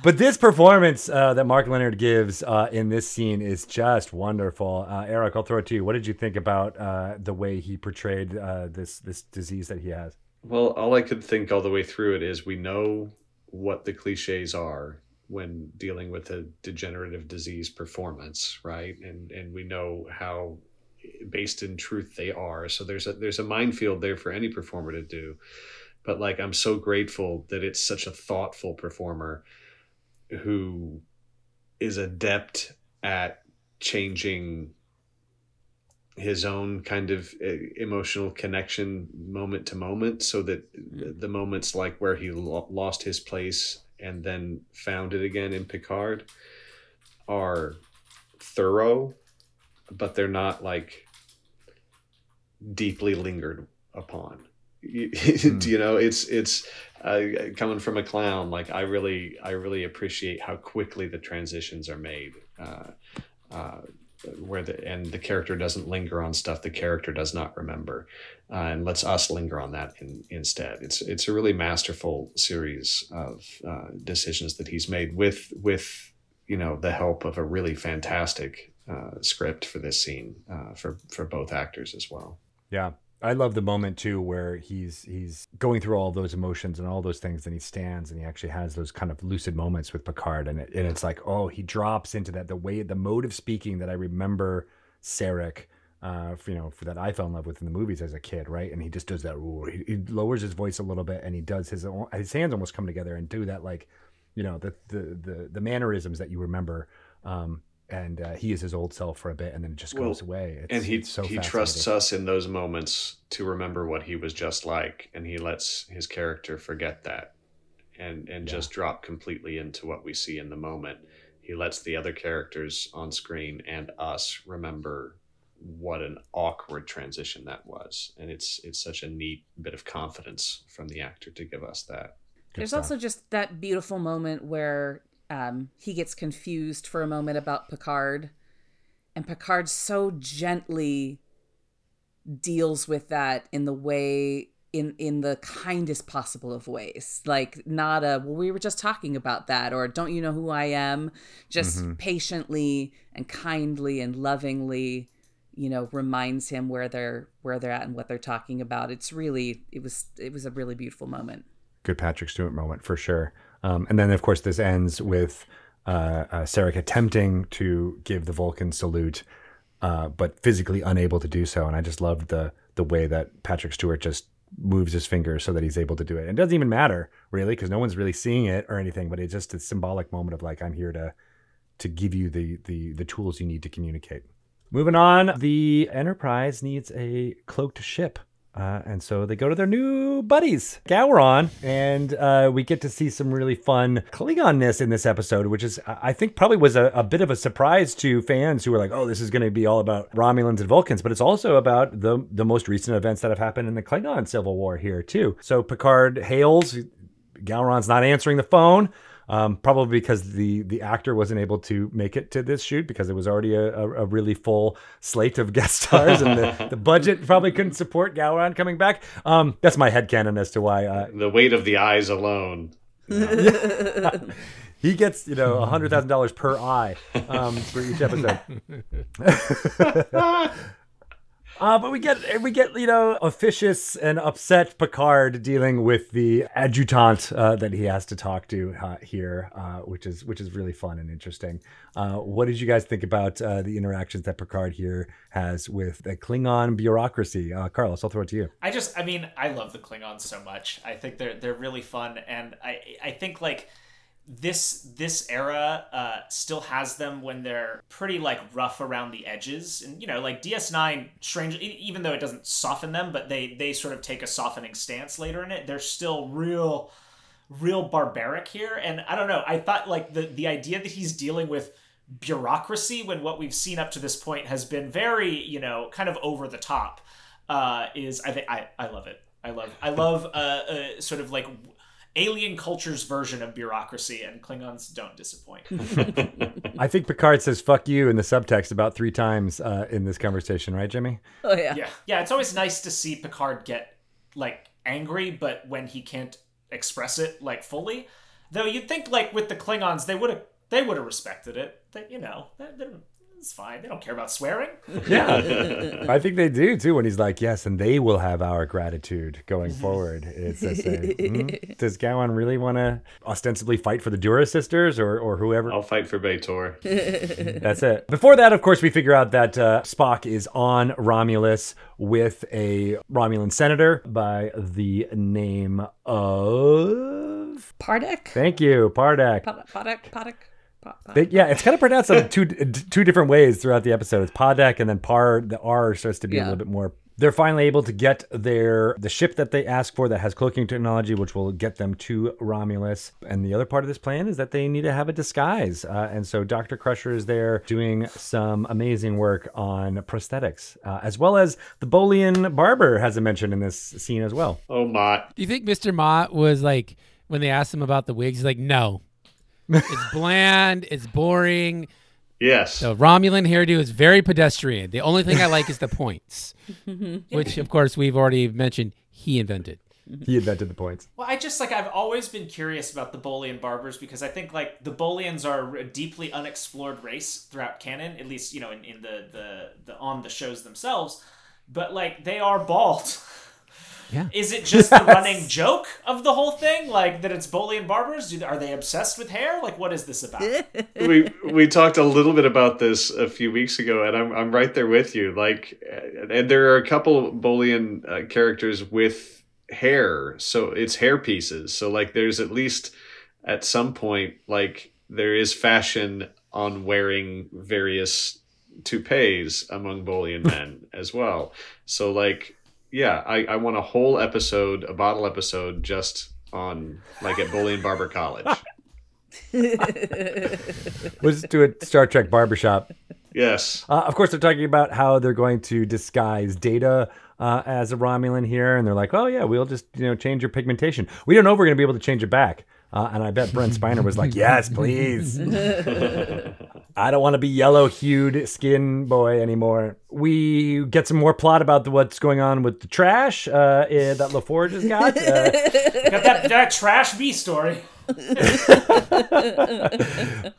But this performance uh, that Mark Lenard gives uh, in this scene is just wonderful. Uh, Erik, I'll throw it to you. What did you think about uh, the way he portrayed uh, this this disease that he has? Well, all I could think all the way through it is we know what the cliches are when dealing with a degenerative disease performance, right? And and we know how based in truth they are. So there's a there's a minefield there for any performer to do. But like I'm so grateful that it's such a thoughtful performer who is adept at changing his own kind of uh, emotional connection moment to moment so that the moments like where he lo- lost his place and then found it again in Picard are thorough but they're not like deeply lingered upon. You, *laughs* you know it's it's uh, coming from a clown like i really i really appreciate how quickly the transitions are made. Uh, uh, where the and the character doesn't linger on stuff the character does not remember uh, and lets us linger on that in, instead it's it's a really masterful series of uh, decisions that he's made with with you know the help of a really fantastic uh, script for this scene uh, for for both actors as well Yeah. I love the moment too where he's he's going through all those emotions and all those things and he stands and he actually has those kind of lucid moments with Picard and it, and it's like oh he drops into that the way the mode of speaking that I remember Sarek uh for, you know for that I fell in love with in the movies as a kid right? And he just does that he, he lowers his voice a little bit and he does his his hands almost come together and do that like you know the the the, the mannerisms that you remember um and uh, he is his old self for a bit and then it just Well, goes away. It's, and he it's so he trusts us in those moments to remember what he was just like and he lets his character forget that and and Yeah. just drop completely into what we see in the moment. He lets the other characters on screen and us remember what an awkward transition that was. And it's it's such a neat bit of confidence from the actor to give us that. Good There's stuff. also just that beautiful moment where um, he gets confused for a moment about Picard, and Picard so gently deals with that in the way in in the kindest possible of ways like not a well we were just talking about that or don't you know who i am just Mhm. patiently and kindly and lovingly you know reminds him where they're where they're at and what they're talking about it's really it was it was a really beautiful moment good Patrick Stewart moment for sure. Um, and then, of course, this ends with uh, uh, Sarek attempting to give the Vulcan salute, uh, but physically unable to do so. And I just loved the the way that Patrick Stewart just moves his fingers so that he's able to do it. And it doesn't even matter really because no one's really seeing it or anything. But it's just a symbolic moment of like I'm here to to give you the the the tools you need to communicate. Moving on, the Enterprise needs a cloaked ship. Uh, and so they go to their new buddies, Gowron, and uh, we get to see some really fun Klingon-ness in this episode, which is, I think, probably was a, a bit of a surprise to fans who were like, "Oh, this is going to be all about Romulans and Vulcans," but it's also about the the most recent events that have happened in the Klingon Civil War here too. So Picard hails, Gowron's not answering the phone. Um, probably because the the actor wasn't able to make it to this shoot because it was already a, a, a really full slate of guest *laughs* stars and the, the budget probably couldn't support Gowron coming back. Um, that's my headcanon as to why uh, the weight of the eyes alone *laughs* he gets you know a hundred thousand dollars per eye um, for each episode. *laughs* Uh, but we get we get you know officious and upset Picard dealing with the adjutant uh, that he has to talk to uh, here, uh, which is which is really fun and interesting. Uh, what did you guys think about uh, the interactions that Picard here has with the Klingon bureaucracy? Carlos, I'll throw it to you. I just, I mean, I love the Klingons so much. I think they're they're really fun, and I I think like this this era uh, still has them when they're pretty like rough around the edges, and you know, like DS9, strange, even though it doesn't soften them, but they they sort of take a softening stance later in it. They're still real, real barbaric here, and I don't know. I thought like the the idea that he's dealing with bureaucracy when what we've seen up to this point has been very you know kind of over the top uh, is I think I I love it. I love I love uh, uh, sort of like alien culture's version of bureaucracy, and Klingons don't disappoint. *laughs* I think Picard says "fuck you" in the subtext about three times uh, in this conversation, right, Jimmie? Oh yeah. yeah, yeah. It's always nice to see Picard get like angry, but when he can't express it like fully, though you'd think like with the Klingons they would have they would have respected it. That you know, they, they, it's fine. They don't care about swearing. *laughs* Yeah, I think they do too. When he's like, "Yes, and they will have our gratitude going forward." It's just a, hmm, *laughs* does Gowron really want to ostensibly fight for the Duras sisters or or whoever? I'll fight for B'Etor. *laughs* That's it. Before that, of course, we figure out that uh, Spock is on Romulus with a Romulan senator by the name of. Pardek. Thank you, Pardek. Pardek. Pardek. Pardek. Pa- pa- They- yeah, it's kind of pronounced in *laughs* two two different ways throughout the episode. It's Podek, and then Par. The R starts to be a little bit more. They're finally able to get their the ship that they ask for that has cloaking technology, which will get them to Romulus. And the other part of this plan is that they need to have a disguise, uh, and so Doctor Crusher is there doing some amazing work on prosthetics, uh, as well as the Bolian barber has a mention in this scene as well. Oh, Mott. Do you think Mr. Mott was like when they asked him about the wigs? He's like, no, it's bland, it's boring. Yes. The Romulan hairdo is very pedestrian. The only thing I like is the points, *laughs* which of course we've already mentioned he invented. Mm-hmm. He invented the points. Well, I just like I've always been curious about the Bolian barbers because I think like the Bolians are a deeply unexplored race throughout canon, at least you know in, in the, the the on the shows themselves. But like they are bald. *laughs* Yeah. Is it just the *laughs* running joke of the whole thing, like that it's Bolian barbers? Do, are they obsessed with hair? Like, what is this about? *laughs* we we talked a little bit about this a few weeks ago, and I'm I'm right there with you. Like, uh, and there are a couple Bolian uh, characters with hair, so it's hair pieces. So like, there's at least at some point like there is fashion on wearing various toupees among Bolian *laughs* men as well. So like, yeah, I I want a whole episode, a bottle episode, just on like at Bolian Barber College. *laughs* We'll just do a Star Trek barbershop Yes. Uh, of course, they're talking about how they're going to disguise Data uh, as a Romulan here, and they're like, "Oh yeah, we'll just you know change your pigmentation. We don't know if we're going to be able to change it back." Uh, and I bet Brent Spiner was like, "Yes, *laughs* please. I don't want to be yellow-hued skin boy anymore." We get some more plot about the, what's going on with the trash uh, eh, that LaForge has got. Uh, *laughs* Got that that trash B story. *laughs*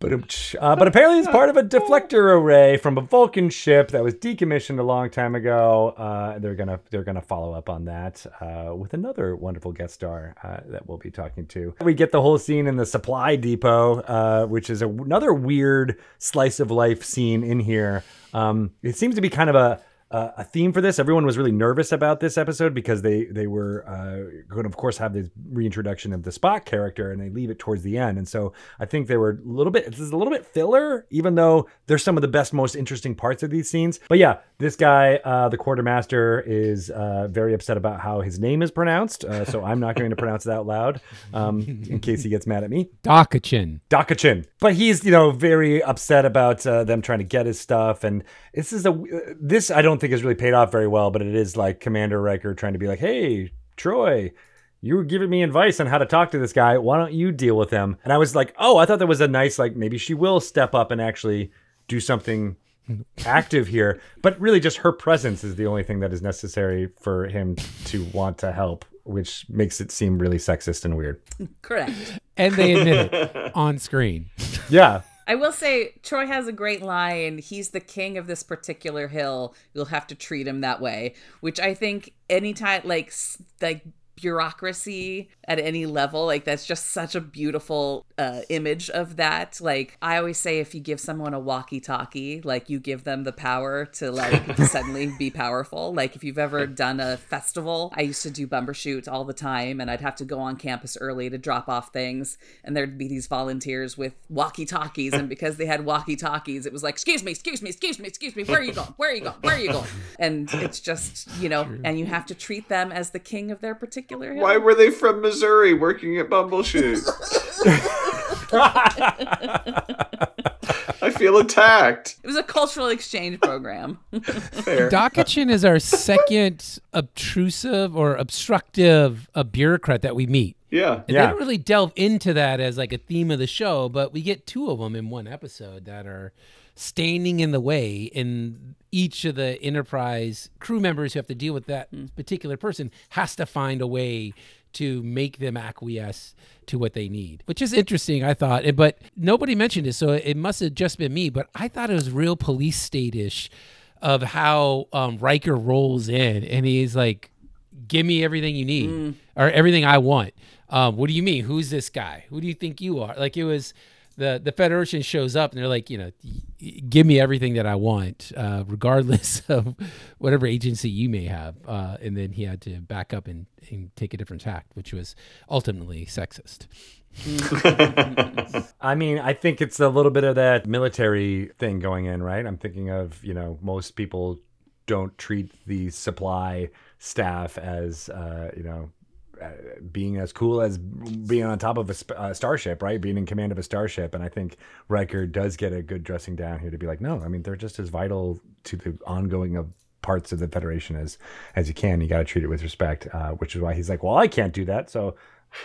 But, uh, but apparently it's part of a deflector array from a Vulcan ship that was decommissioned a long time ago. Uh, they're gonna they're gonna follow up on that uh, with another wonderful guest star uh, that we'll be talking to. We get the whole scene in the supply depot, uh, which is a, another weird slice of life scene in here. Um, it seems to be kind of a uh, a theme for this. Everyone was really nervous about this episode because they they were uh, going to, of course, have this reintroduction of the Spock character, and they leave it towards the end. And so I think they were a little bit. This is a little bit filler, even though there's some of the best, most interesting parts of these scenes. But yeah, this guy, uh, the quartermaster, is uh, very upset about how his name is pronounced. Uh, so I'm not going to pronounce it out loud um, in case he gets mad at me. Dokachin. Dokachin. But he's, you know, very upset about uh, them trying to get his stuff. And this is a, this I don't think has really paid off very well, but it is like Commander Riker trying to be like, hey, Troi, you were giving me advice on how to talk to this guy. Why don't you deal with him? And I was like, oh, I thought that was a nice, like, maybe she will step up and actually do something *laughs* active here. But really, just her presence is the only thing that is necessary for him to want to help, which makes it seem really sexist and weird. Correct. And they admit it *laughs* on screen. Yeah. I will say Troi has a great line. He's the king of this particular hill. You'll have to treat him that way, which I think anytime like like bureaucracy at any level. Like that's just such a beautiful uh, image of that. Like I always say, if you give someone a walkie-talkie, like you give them the power to like *laughs* suddenly be powerful. Like if you've ever done a festival, I used to do Bumbershoot all the time, and I'd have to go on campus early to drop off things, and there'd be these volunteers with walkie-talkies, and because they had walkie-talkies, it was like, excuse me, excuse me, excuse me, excuse me, where are you going? Where are you going? Where are you going? *laughs* And it's just you know, and you have to treat them as the king of their particular hill. Why were they from Missouri working at Bumbleshoot? I feel attacked. It was a cultural exchange program. Fair. Dokachin is our second obtrusive or obstructive a bureaucrat that we meet. Yeah. And Yeah. they don't really delve into that as like a theme of the show, but we get two of them in one episode that are standing in the way and each of the enterprise crew members who have to deal with that particular person has to find a way to make them acquiesce to what they need which is interesting i thought but nobody mentioned it so it must have just been me but i thought it was real police state-ish of how um, Riker rolls in and he's like give me everything you need or everything I want. Um, what do you mean? Who's this guy? Who do you think you are? Like it was the the Federation shows up and they're like, you know, give me everything that I want, uh, regardless *laughs* of whatever agency you may have. Uh, and then he had to back up and, and take a different tack, which was ultimately sexist. *laughs* I mean, I think it's a little bit of that military thing going in, right? I'm thinking of, you know, most people don't treat the supply staff as, uh, you know, being as cool as being on top of a sp- uh, starship, right? Being in command of a starship. And I think Riker does get a good dressing down here to be like, no, I mean, they're just as vital to the ongoing of parts of the Federation as as you can. You got to treat it with respect, uh, which is why he's like, well, I can't do that, so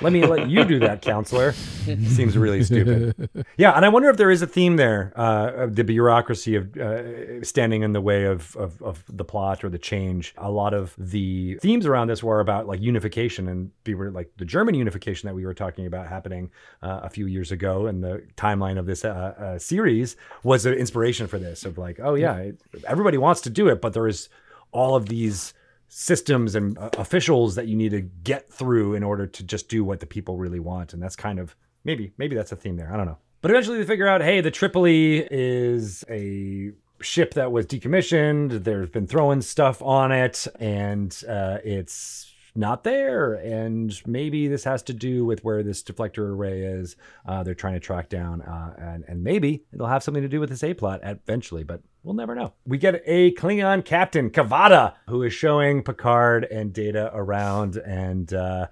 let me let you do that, counselor. *laughs* Seems really stupid. *laughs* Yeah, and I wonder if there is a theme there, uh, of the bureaucracy of uh, standing in the way of, of of the plot or the change. A lot of the themes around this were about like unification and we were like the German unification that we were talking about happening uh, a few years ago, and the timeline of this uh, uh, series was an inspiration for this. Of like, oh yeah, it, everybody wants to do it, but there is all of these systems and uh, officials that you need to get through in order to just do what the people really want and that's kind of maybe maybe that's a theme there i don't know. But eventually they figure out hey the tripoli is a ship that was decommissioned there's been throwing stuff on it and uh, it's not there and maybe this has to do with where this deflector array is. Uh, they're trying to track down uh, and, and maybe it'll have something to do with this a plot eventually but we'll never know. We get a klingon captain K'Vada who is showing picard and data around and uh,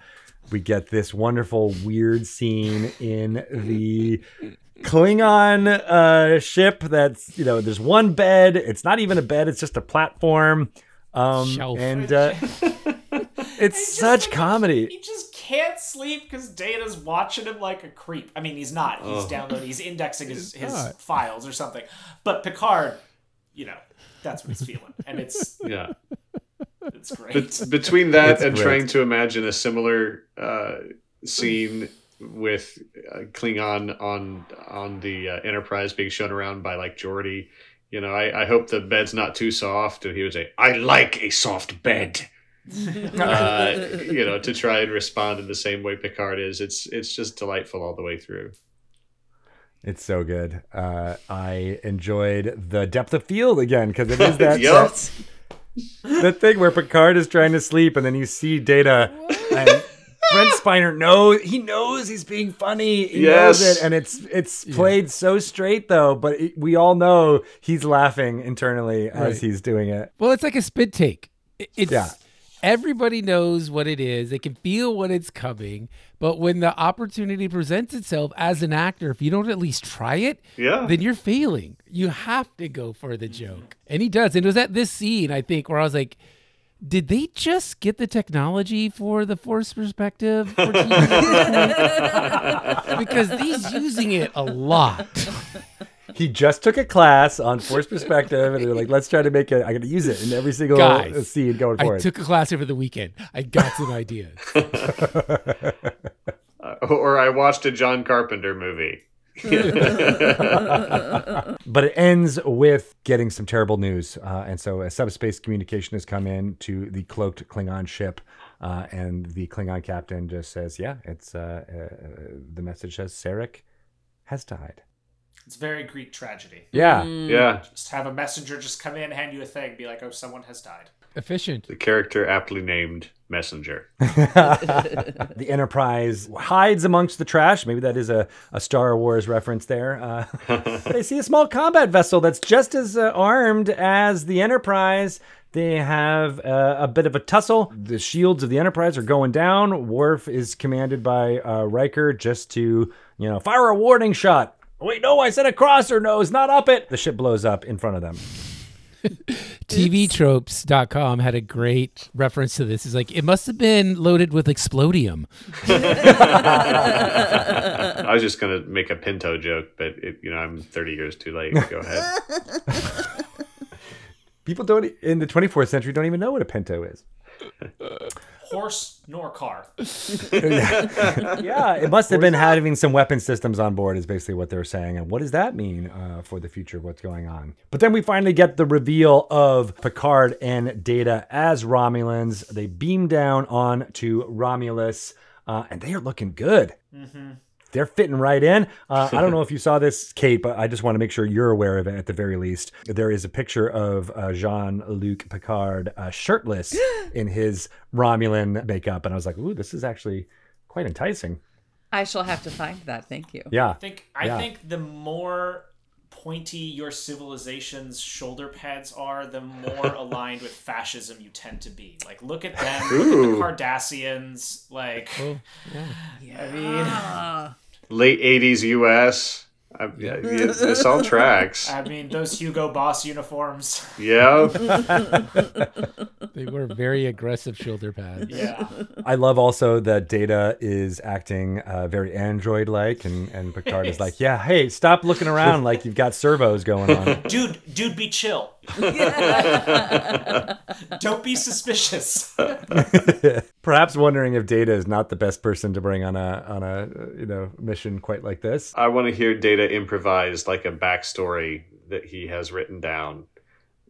we get this wonderful weird scene in the Klingon uh, ship that's you know there's one bed. It's not even a bed. It's just a platform. Um, Shelf. and uh, *laughs* it's just such like- comedy He just can't sleep because Data's watching him like a creep. I mean, he's not. He's downloading. He's indexing his, his files or something. But Picard, you know, that's what he's feeling, and it's *laughs* Yeah. it's great. Bet- between that It's and great. trying to imagine a similar uh, scene with uh, Klingon on on the uh, Enterprise being shown around by like Geordi, you know, I, I hope the bed's not too soft. And he would say, "I like a soft bed." Uh, *laughs* you know, to try and respond in the same way Picard is. It's it's just delightful all the way through. it's so good uh, I enjoyed the depth of field again because it is *laughs* that Yup. that- the thing where Picard is trying to sleep and then you see Data and Brent Spiner knows he knows he's being funny. He knows Yes. it, and it's it's played so straight though. But it, we all know he's laughing internally as he's doing it. Well, it's like a spit take. It- It's Yeah. Everybody knows what it is. They can feel when it's coming, but when the opportunity presents itself as an actor, if you don't at least try it, Yeah. then you're failing. You have to go for the mm-hmm. joke. And he does. And it was at this scene, I think, where I was like, did they just get the technology for the force perspective? For *laughs* *laughs* because he's using it a lot. *laughs* He just took a class on force perspective, and they're like, "Let's try to make it. I got to use it in every single Guys, scene going forward." I forward." took a class over the weekend. I got some ideas. *laughs* Uh, or I watched a John Carpenter movie. *laughs* but it ends with getting some terrible news. Uh, and so a subspace communication has come in to the cloaked Klingon ship. Uh, and the Klingon captain just says, "Yeah, it's uh, uh, the message says Sarek has died." It's very Greek tragedy. Yeah, Yeah, Just have a messenger just come in, hand you a thing, be like, "Oh, someone has died." Efficient. the character aptly named Messenger. *laughs* the Enterprise hides amongst the trash. Maybe that is a, a Star Wars reference there. Uh, *laughs* they see a small combat vessel that's just as uh, armed as the Enterprise. They have uh, a bit of a tussle. The shields of the Enterprise are going down. Worf is commanded by uh, Riker just to, you know, fire a warning shot. Oh, wait, no, I said across her nose, not up it. The ship blows up in front of them. *laughs* TVtropes.com had a great reference to this. It's like, it must have been loaded with explodium. *laughs* I was just gonna make a Pinto joke, but it, you know I'm 30 years too late. Go ahead. *laughs* People don't, in the 24th century, don't even know what a Pinto is. Horse nor car. *laughs* *laughs* yeah, it must have been having some weapon systems on board, is basically what they're saying. And what does that mean uh, for the future of what's going on? But then we finally get the reveal of Picard and Data as Romulans. They beam down on to Romulus, uh, and they are looking good. They're fitting right in. Uh, I don't *laughs* know if you saw this, Kate, but I just want to make sure you're aware of it at the very least. There is a picture of uh, Jean Luc Picard uh, shirtless *gasps* in his Romulan makeup. And I was like, ooh, this is actually quite enticing. I shall have to find that. Thank you. Yeah. I think I Yeah. think the more pointy your civilization's shoulder pads are, the more *laughs* aligned with fascism you tend to be. Like, look at them, look at the Cardassians. Like, I mean, Ah, Late 80s U.S. I, yeah, *laughs* yeah, this all tracks. I mean, those Hugo Boss uniforms. Yeah. *laughs* They were very aggressive shoulder pads. Yeah, I love also that Data is acting uh, very android like, and, and Picard is like, yeah, hey, stop looking around like you've got servos going on. dude, dude, be chill. *laughs* Don't be suspicious. *laughs* Perhaps wondering if Data is not the best person to bring on a on a you know mission quite like this. I want to hear Data improvise like a backstory that he has written down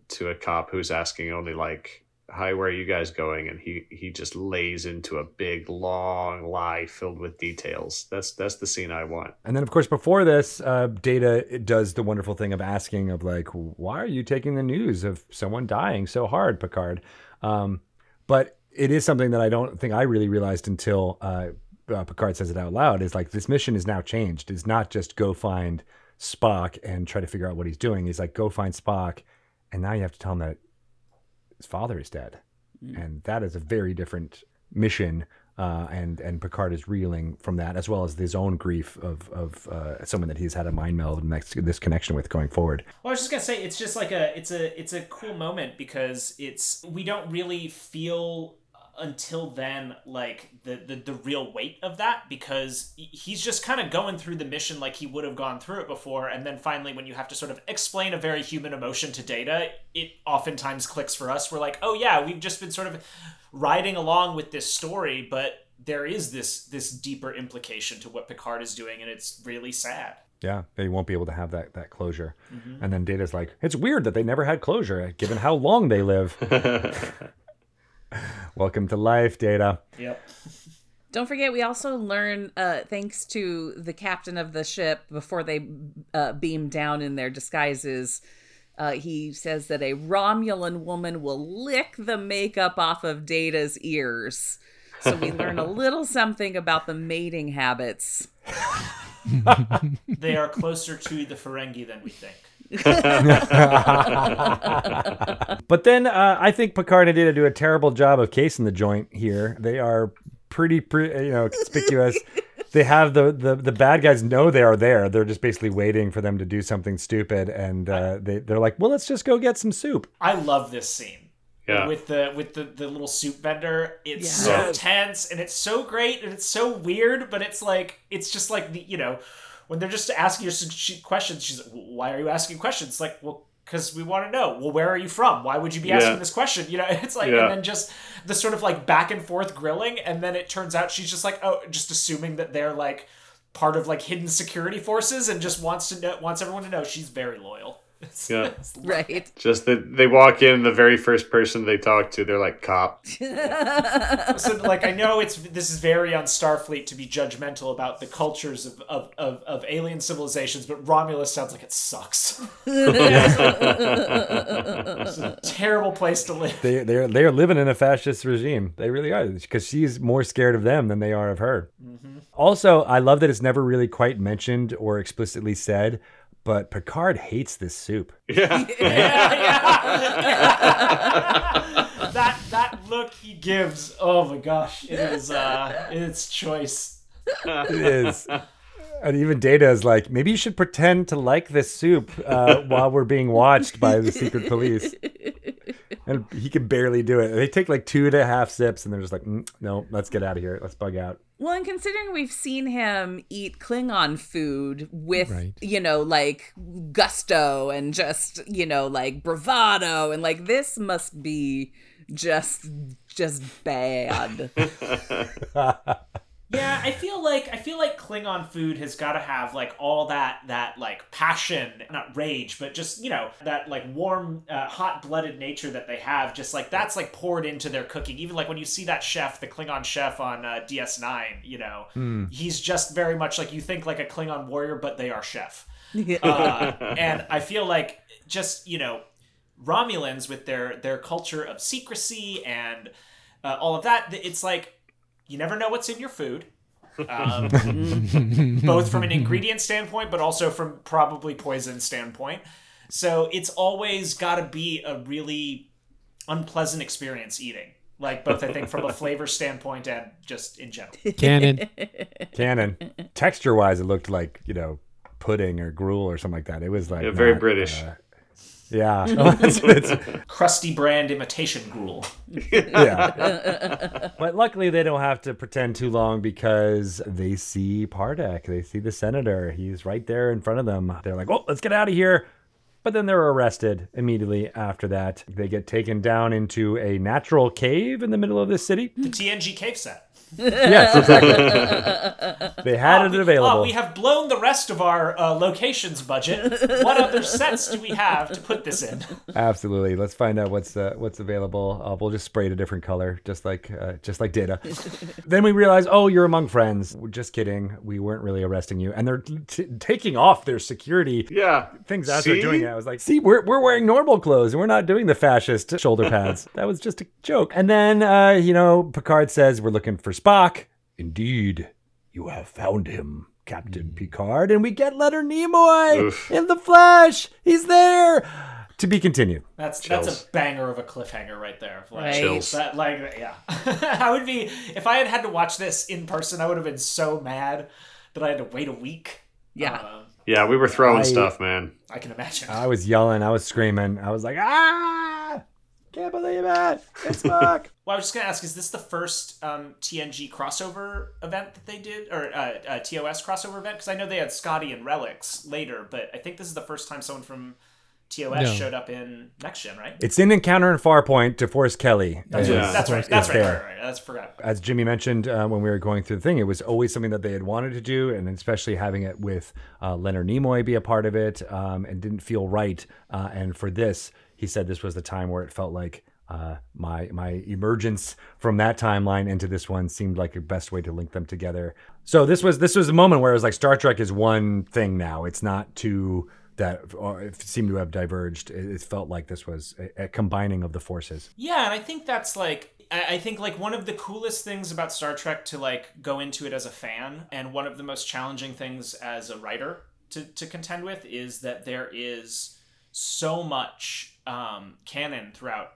to a cop who's asking only like, "Hi, where are you guys going?" And he he just lays into a big long lie filled with details. That's that's the scene I want. And then, of course, before this, uh, Data does the wonderful thing of asking, of like, why are you taking the news of someone dying so hard, Picard? Um, but it is something that I don't think I really realized until uh, uh, Picard says it out loud. Is like this mission is now changed. It's not just go find Spock and try to figure out what he's doing. He's like, go find Spock, and now you have to tell him that his father is dead, and that is a very different mission. Uh, and and Picard is reeling from that, as well as his own grief of of uh, someone that he's had a mind meld and next this connection with going forward. Well, I was just gonna say it's just like a it's a it's a cool moment because it's we don't really feel until then like the the, the real weight of that because he's just kind of going through the mission like he would have gone through it before and then finally when you have to sort of explain a very human emotion to data it oftentimes clicks for us we're like oh yeah we've just been sort of riding along with this story but there is this this deeper implication to what Picard is doing and it's really sad Yeah, they won't be able to have that that closure. Mm-hmm. And then Data's like, it's weird that they never had closure, given how long they live. *laughs* *laughs* Welcome to life, Data. yep Don't forget, we also learn, uh, thanks to the captain of the ship, before they uh, beam down in their disguises, uh, he says that a Romulan woman will lick the makeup off of Data's ears. So we learn a *laughs* little something about the mating habits. *laughs* they are closer to the Ferengi than we think But then uh, I think Picard and Data do a terrible job of casing the joint here. They are pretty, pre- you know, conspicuous. *laughs* they have the, the the bad guys know they are there. They're just basically waiting for them to do something stupid, and uh, they they're like, well, let's just go get some soup. I love this scene. Yeah. With the with the, the little soup vendor. It's Yeah. so tense and it's so great and it's so weird, but it's like it's just like the you know, when they're just asking you some questions, she's like, why are you asking questions? Like, well, because we want to know. Well, where are you from? Why would you be Yeah. asking this question? You know, *laughs* it's like, Yeah. and then just the sort of like back and forth grilling, and then it turns out she's just like, oh, just assuming that they're like part of like hidden security forces, and just wants to know, wants everyone to know she's very loyal. *laughs* Yeah. Right. Just that they walk in, the very first person they talk to, they're like, cop. *laughs* so like I know it's this is very on Starfleet to be judgmental about the cultures of, of, of, of alien civilizations, but Romulus sounds like it sucks. it's *laughs* a terrible place to live. They they're they're living in a fascist regime. They really are because she's more scared of them than they are of her. Mm-hmm. Also, I love that it's never really quite mentioned or explicitly said, but Picard hates this soup. Yeah. *laughs* *laughs* that that look he gives, oh my gosh, it is uh it's choice. *laughs* It is. And even Data is like, maybe you should pretend to like this soup uh, while we're being watched by the secret police. And he can barely do it. They take like two and a half sips, and they're just like, mm, no, let's get out of here. Let's bug out. Well, and considering we've seen him eat Klingon food with, Right. you know, like gusto and just, you know, like bravado, and like this must be just, just bad. *laughs* Yeah, I feel like I feel like Klingon food has got to have like all that that like passion, not rage, but just you know that like warm, uh, hot-blooded nature that they have. Just like that's like poured into their cooking. Even like when you see that chef, the Klingon chef on uh, DS9, you know, he's just very much like you think like a Klingon warrior, but they are chef. Uh, and I feel like just you know Romulans with their their culture of secrecy and uh, all of that. It's like you never know what's in your food. Um, *laughs* both from an ingredient standpoint, but also from probably poison standpoint. So it's always got to be a really unpleasant experience eating. Like both, I think, from a *laughs* flavor standpoint and just in general. Canon. *laughs* Canon. Texture wise, it looked like, you know, pudding or gruel or something like that. It was like. Yeah, very not, British. uh, yeah. *laughs* it's, it's- *laughs* Crusty brand imitation gruel. yeah. but luckily, they don't have to pretend too long because they see Pardek. They see the senator. He's right there in front of them. They're like, oh, let's get out of here. But then they're arrested immediately after that. They get taken down into a natural cave in the middle of the city. The TNG cave set. Yes, exactly. *laughs* they had Oh, it we- available. Oh, we have blown the rest of our uh, locations budget. What other sets do we have to put this in? Absolutely. Let's find out what's uh, what's available. Uh, we'll just spray it a different color, just like uh, just like Data. *laughs* then we realize, oh, you're among friends. We're just kidding. We weren't really arresting you, and they're t- taking off their security Yeah. things as they're doing it. I was like, see, we're, we're wearing normal clothes and we're not doing the fascist shoulder pads. *laughs* that was just a joke. And then, uh, you know, Picard says, we're looking for Spock. Indeed, you have found him, Captain Picard. And we get Leonard Nimoy Oof. in the flesh. He's there. To be continued. That's Chills. that's a banger of a cliffhanger right there. Like, Right. Chills. That like yeah, *laughs* I would be if I had had to watch this in person. I would have been so mad that I had to wait a week. Yeah. Uh, Yeah, we were throwing I- stuff, man. I can imagine. I was yelling. I was screaming. I was like, ah, can't believe it. It's *laughs* Spock. well, I was just gonna ask: Is this the first um, TNG crossover event that they did, or uh, uh, TOS crossover event? Because I know they had Scotty and Relics later, but I think this is the first time someone from TOS No. showed up in Next Gen, right? it's in Encounter at Farpoint DeForest Kelley. That's, is- right. Yeah. that's right. That's right. there. Right, right, right. That's forgot. as Jimmie mentioned uh, when we were going through the thing, it was always something that they had wanted to do, and especially having it with uh, Leonard Nimoy be a part of it, um, and didn't feel right. Uh, and for this, he said this was the time where it felt like uh, my my emergence from that timeline into this one seemed like the best way to link them together. So this was this was a moment where it was like Star Trek is one thing now; it's not two that it seemed to have diverged. It, it felt like this was a, a combining of the forces. Yeah, and I think that's like I think like one of the coolest things about Star Trek to like go into it as a fan, and one of the most challenging things as a writer to, to contend with is that there is so much um, canon throughout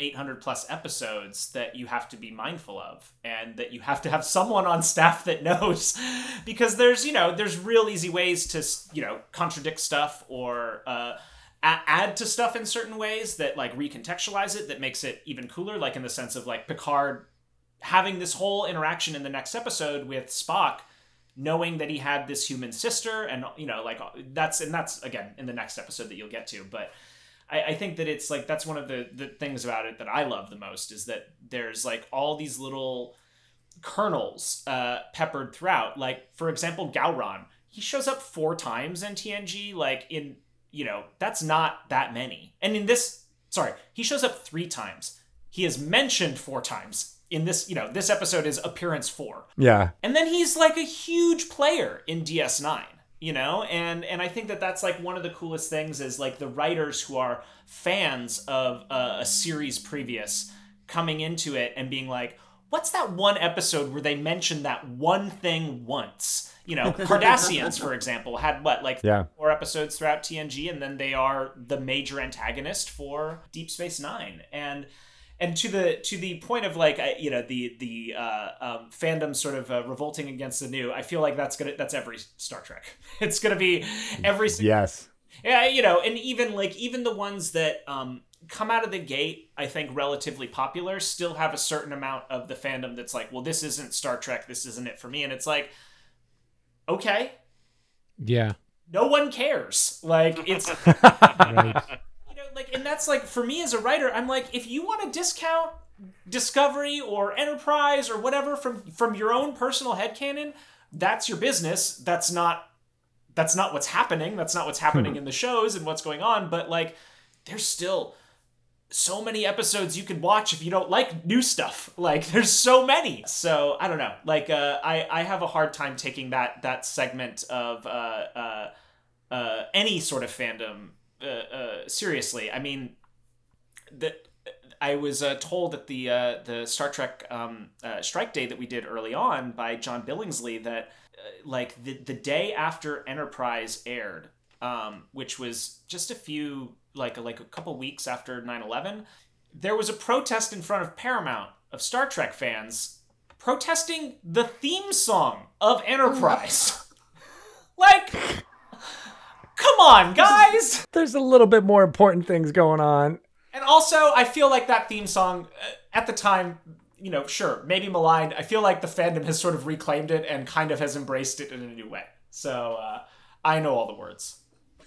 800 plus episodes that you have to be mindful of and that you have to have someone on staff that *laughs* knows. Because there's you know there's real easy ways to you know contradict stuff or uh, add to stuff in certain ways that like recontextualize it that makes it even cooler like in the sense of like picard having this whole interaction in the next episode with spock knowing that he had this human sister and you know like that's and that's again in the next episode that you'll get to but I, I think that it's like that's one of the, the things about it that I love the most is that there's like all these little kernels uh, peppered throughout. Like for example, Gowron, he shows up four times in TNG, like in you know, that's not that many. And in this, sorry, he shows up three times. He is mentioned four times in this, you know, this episode is appearance four. Yeah. And then he's like a huge player in DS9, you know? And and I think that that's like one of the coolest things is like the writers who are fans of a, a series previous coming into it and being like, what's that one episode where they mention that one thing once? You know, *laughs* Cardassians, for example, had what, like Yeah. four episodes throughout TNG, and then they are the major antagonist for Deep Space Nine. And and to the to the point of like I- you know the the uh, um, fandom sort of uh, revolting against the new, I feel like that's gonna that's every Star Trek. *laughs* It's gonna be every Yes. yeah, you know, and even like even the ones that um come out of the gate, I think relatively popular, still have a certain amount of the fandom that's like, well, this isn't Star Trek, this isn't it for me, and it's like, okay, Yeah. no one cares. Like it's *laughs* Right. Like, and that's like for me as a writer, I'm like, if you want to discount Discovery or Enterprise or whatever from from your own personal headcanon, that's your business. That's not that's not what's happening. That's not what's happening in the shows and what's going on. But like, there's still so many episodes you can watch if you don't like new stuff. Like, *laughs* there's so many. So I don't know. Like, uh, I I have a hard time taking that that segment of uh uh uh any sort of fandom uh, uh seriously. I mean, the I was uh, told at the uh, the Star Trek um, uh, strike day that we did early on by John Billingsley that uh, like the the day after Enterprise aired, um, which was just a few like like a couple weeks after 9-11, there was a protest in front of Paramount of Star Trek fans protesting the theme song of Enterprise. *laughs* like, come on, guys! *laughs* There's a little bit more important things going on. And also, I feel like that theme song uh, at the time, you know, sure, maybe maligned. I feel like the fandom has sort of reclaimed it and kind of has embraced it in a new way. So uh, I know all the words.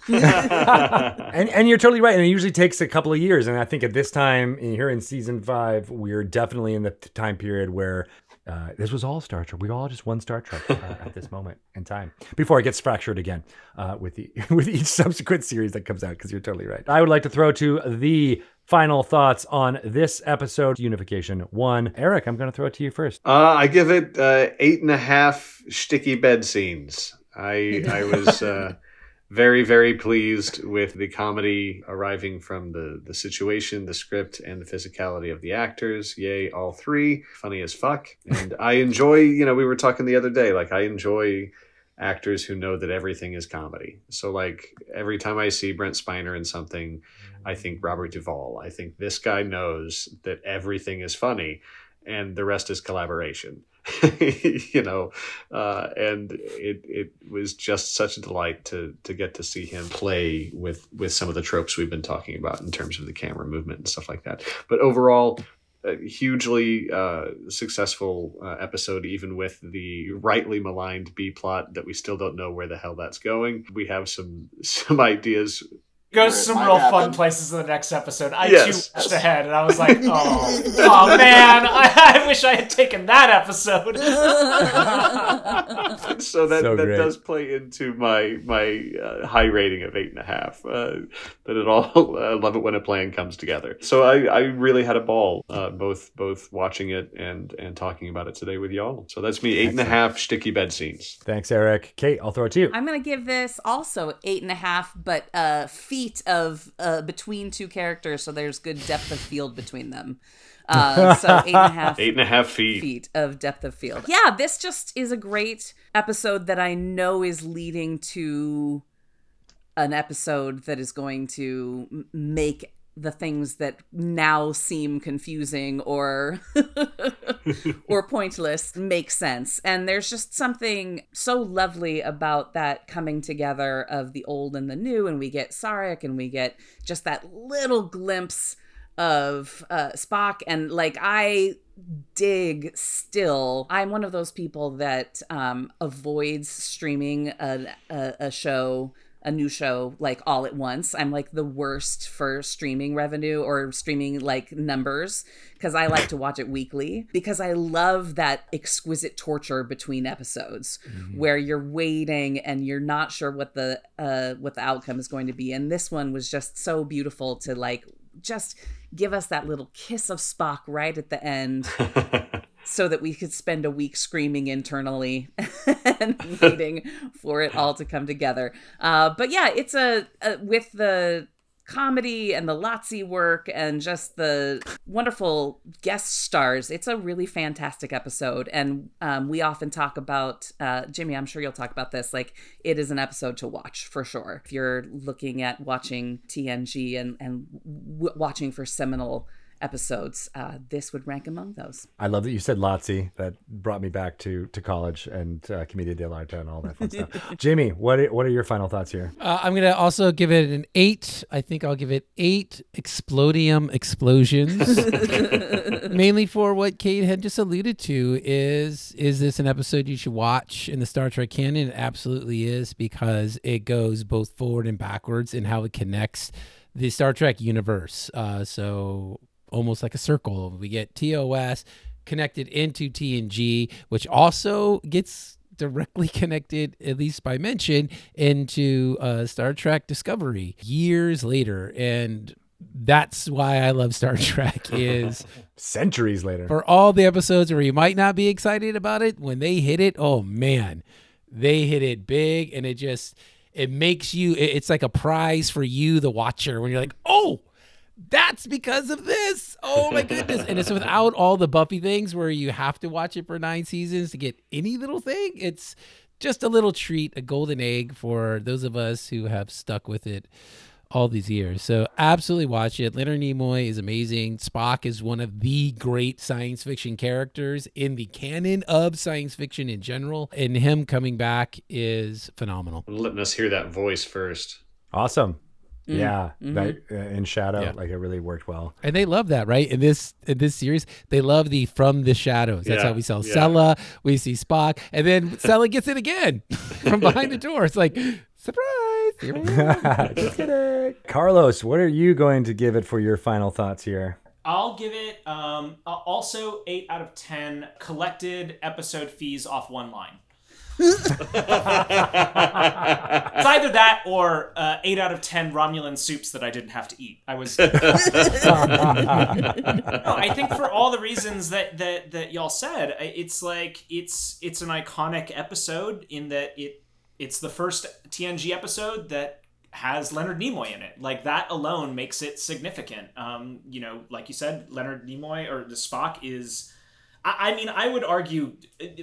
*laughs* And and you're totally right. And it usually takes a couple of years. And I think at this time here in season five, we're definitely in the time period where uh, this was all Star Trek. We all just one Star Trek uh, at this moment in time before it gets fractured again uh, with the *laughs* with each subsequent series that comes out. Because you're totally right. I would like to throw to the final thoughts on this episode, Unification One. Erik, I'm going to throw it to you first. Uh, I give it uh, eight and a half sticky bed scenes. I I was uh, very very pleased with the comedy arriving from the the situation, the script, and the physicality of the actors. Yay, all three funny as fuck. And *laughs* I enjoy. You know, we were talking the other day. Like I enjoy actors who know that everything is comedy. So like every time I see Brent Spiner in something, I think Robert Duvall. I think this guy knows that everything is funny and the rest is collaboration. *laughs* you know, uh, and it it was just such a delight to to get to see him play with with some of the tropes we've been talking about in terms of the camera movement and stuff like that. But overall, a hugely uh, successful uh, episode, even with the rightly maligned B plot that we still don't know where the hell that's going. We have some *laughs* some ideas Goes Where it some real happen. fun places in the next episode. I Yes. too watched ahead and I was like, *laughs* oh, oh man, I, I wish I had taken that episode. *laughs* *laughs* so that, So that does play into my my uh, high rating of eight and a half. Uh, but it all I love it when a plan comes together. So I, I really had a ball uh, both both watching it and and talking about it today with y'all. So that's me eight and a half sticky bed scenes. Thanks, Erik. Kate, I'll throw it to you. I'm gonna give this also eight and a half, but uh, feet of uh, between two characters, so there's good depth of field between them. Uh, so eight and a *laughs* half Eight and a half feet. feet of depth of field. Yeah, this just is a great episode that I know is leading to an episode that is going to make the things that now seem confusing or *laughs* or pointless make sense. And there's just something so lovely about that coming together of the old and the new and we get Sarek and we get just that little glimpse of uh, Spock and like I dig still. I'm one of those people that um, avoids streaming a, a, a show a new show like all at once. I'm like the worst for streaming revenue or streaming like numbers because I like to watch it weekly because I love that exquisite torture between episodes mm-hmm. where you're waiting and you're not sure what the uh what the outcome is going to be. And this one was just so beautiful to like just give us that little kiss of Spock right at the end. *laughs* so that we could spend a week screaming internally *laughs* and waiting for it all to come together. Uh, but yeah, it's a, a with the comedy and the lazzi work and just the wonderful guest stars. It's a really fantastic episode. And um, we often talk about, uh, Jimmie, I'm sure you'll talk about this. Like, it is an episode to watch for sure. If you're looking at watching TNG and, and w- watching for seminal episodes, uh, this would rank among those. I love that you said lazzi. That brought me back to to college and uh, Commedia dell'arte and all that fun stuff. *laughs* Jimmie, what are, what are your final thoughts here? Uh, I'm gonna also give it an eight. I think I'll give it eight explodium explosions, *laughs* mainly for what Kate had just alluded to. Is is this an episode you should watch in the Star Trek canon? It absolutely is because it goes both forward and backwards in how it connects the Star Trek universe. Uh, so almost like a circle. We get TOS connected into TNG, which also gets directly *laughs* connected, at least by mention, into uh, Star Trek Discovery years later. And that's why I love Star *laughs* Trek is *laughs* centuries later. For all the episodes where you might not be excited about it, when they hit it, oh man, they hit it big and it just it makes you it's like a prize for you the watcher when you're like, "Oh, that's because of this. Oh my goodness. and it's *laughs* without all the Buffy things where you have to watch it for nine seasons to get any little thing. It's just a little treat, a golden egg for those of us who have stuck with it all these years. So absolutely watch it. Leonard Nimoy is amazing. Spock is one of the great science fiction characters in the canon of science fiction in general. And him coming back is phenomenal. Letting us hear that voice first. Awesome. Mm. Yeah, mm-hmm. that, uh, in Shadow, yeah. like it really worked well. And they love that, right? In this in this series, they love the from the shadows. That's yeah. how we saw yeah. Sela. We see Spock, and then Sela gets it again *laughs* from behind the door. It's like surprise. Here we *laughs* Just kidding. Carlos, what are you going to give it for your final thoughts here? I'll give it um, also eight out of ten collected episode fees off one line it's either that or uh, eight out of ten Romulan soups that I didn't have to eat. I was. *laughs* no, I think for all the reasons that that that y'all said, it's like it's it's an iconic episode in that it it's the first TNG episode that has Leonard Nimoy in it. Like that alone makes it significant. Um, you know, like you said, Leonard Nimoy or the Spock is I, mean, I would argue,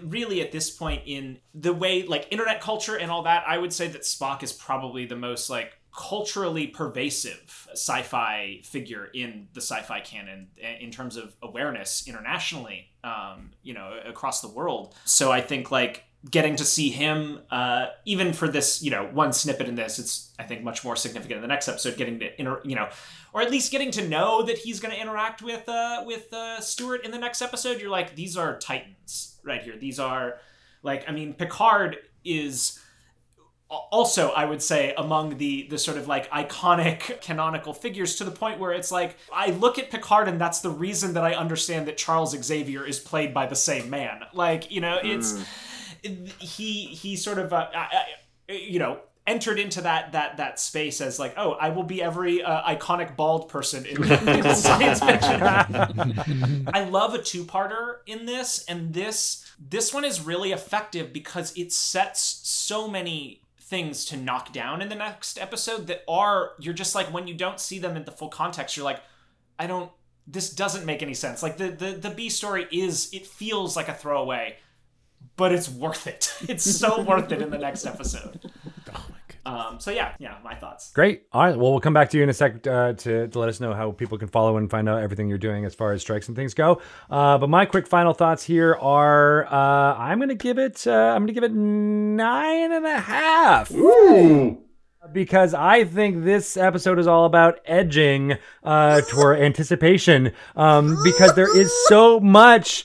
really, at this point in the way, like internet culture and all that, I would say that Spock is probably the most like culturally pervasive sci-fi figure in the sci-fi canon in terms of awareness internationally um, you know across the world. So i think like getting to see him uh, even for this you know one snippet in this it's i think much more significant in the next episode getting to inter- you know or at least getting to know that he's going to interact with uh, with uh, Stewart in the next episode. You're like these are titans right here. These are like i mean picard is also i would say among the the sort of like iconic canonical figures to the point where it's like i look at picard and that's the reason that i understand that charles xavier is played by the same man. Like you know it's mm he he sort of uh, you know entered into that that that space as like oh I will be every uh, iconic bald person in, in science fiction. *laughs* I love a two-parter in this and this this one is really effective because it sets so many things to knock down in the next episode that are you're just like when you don't see them in the full context you're like I don't this doesn't make any sense. Like the the the B story is it feels like a throwaway but it's worth it. *laughs* It's so worth it in the next episode. *laughs* Oh my um, so yeah, yeah, my thoughts. Great. All right. Well, we'll come back to you in a sec uh, to, to let us know how people can follow and find out everything you're doing as far as strikes and things go. Uh, but my quick final thoughts here are: uh, I'm going to give it. Uh, I'm going to give it nine and a half. Ooh because I think this episode is all about edging uh, toward anticipation um, because there is so much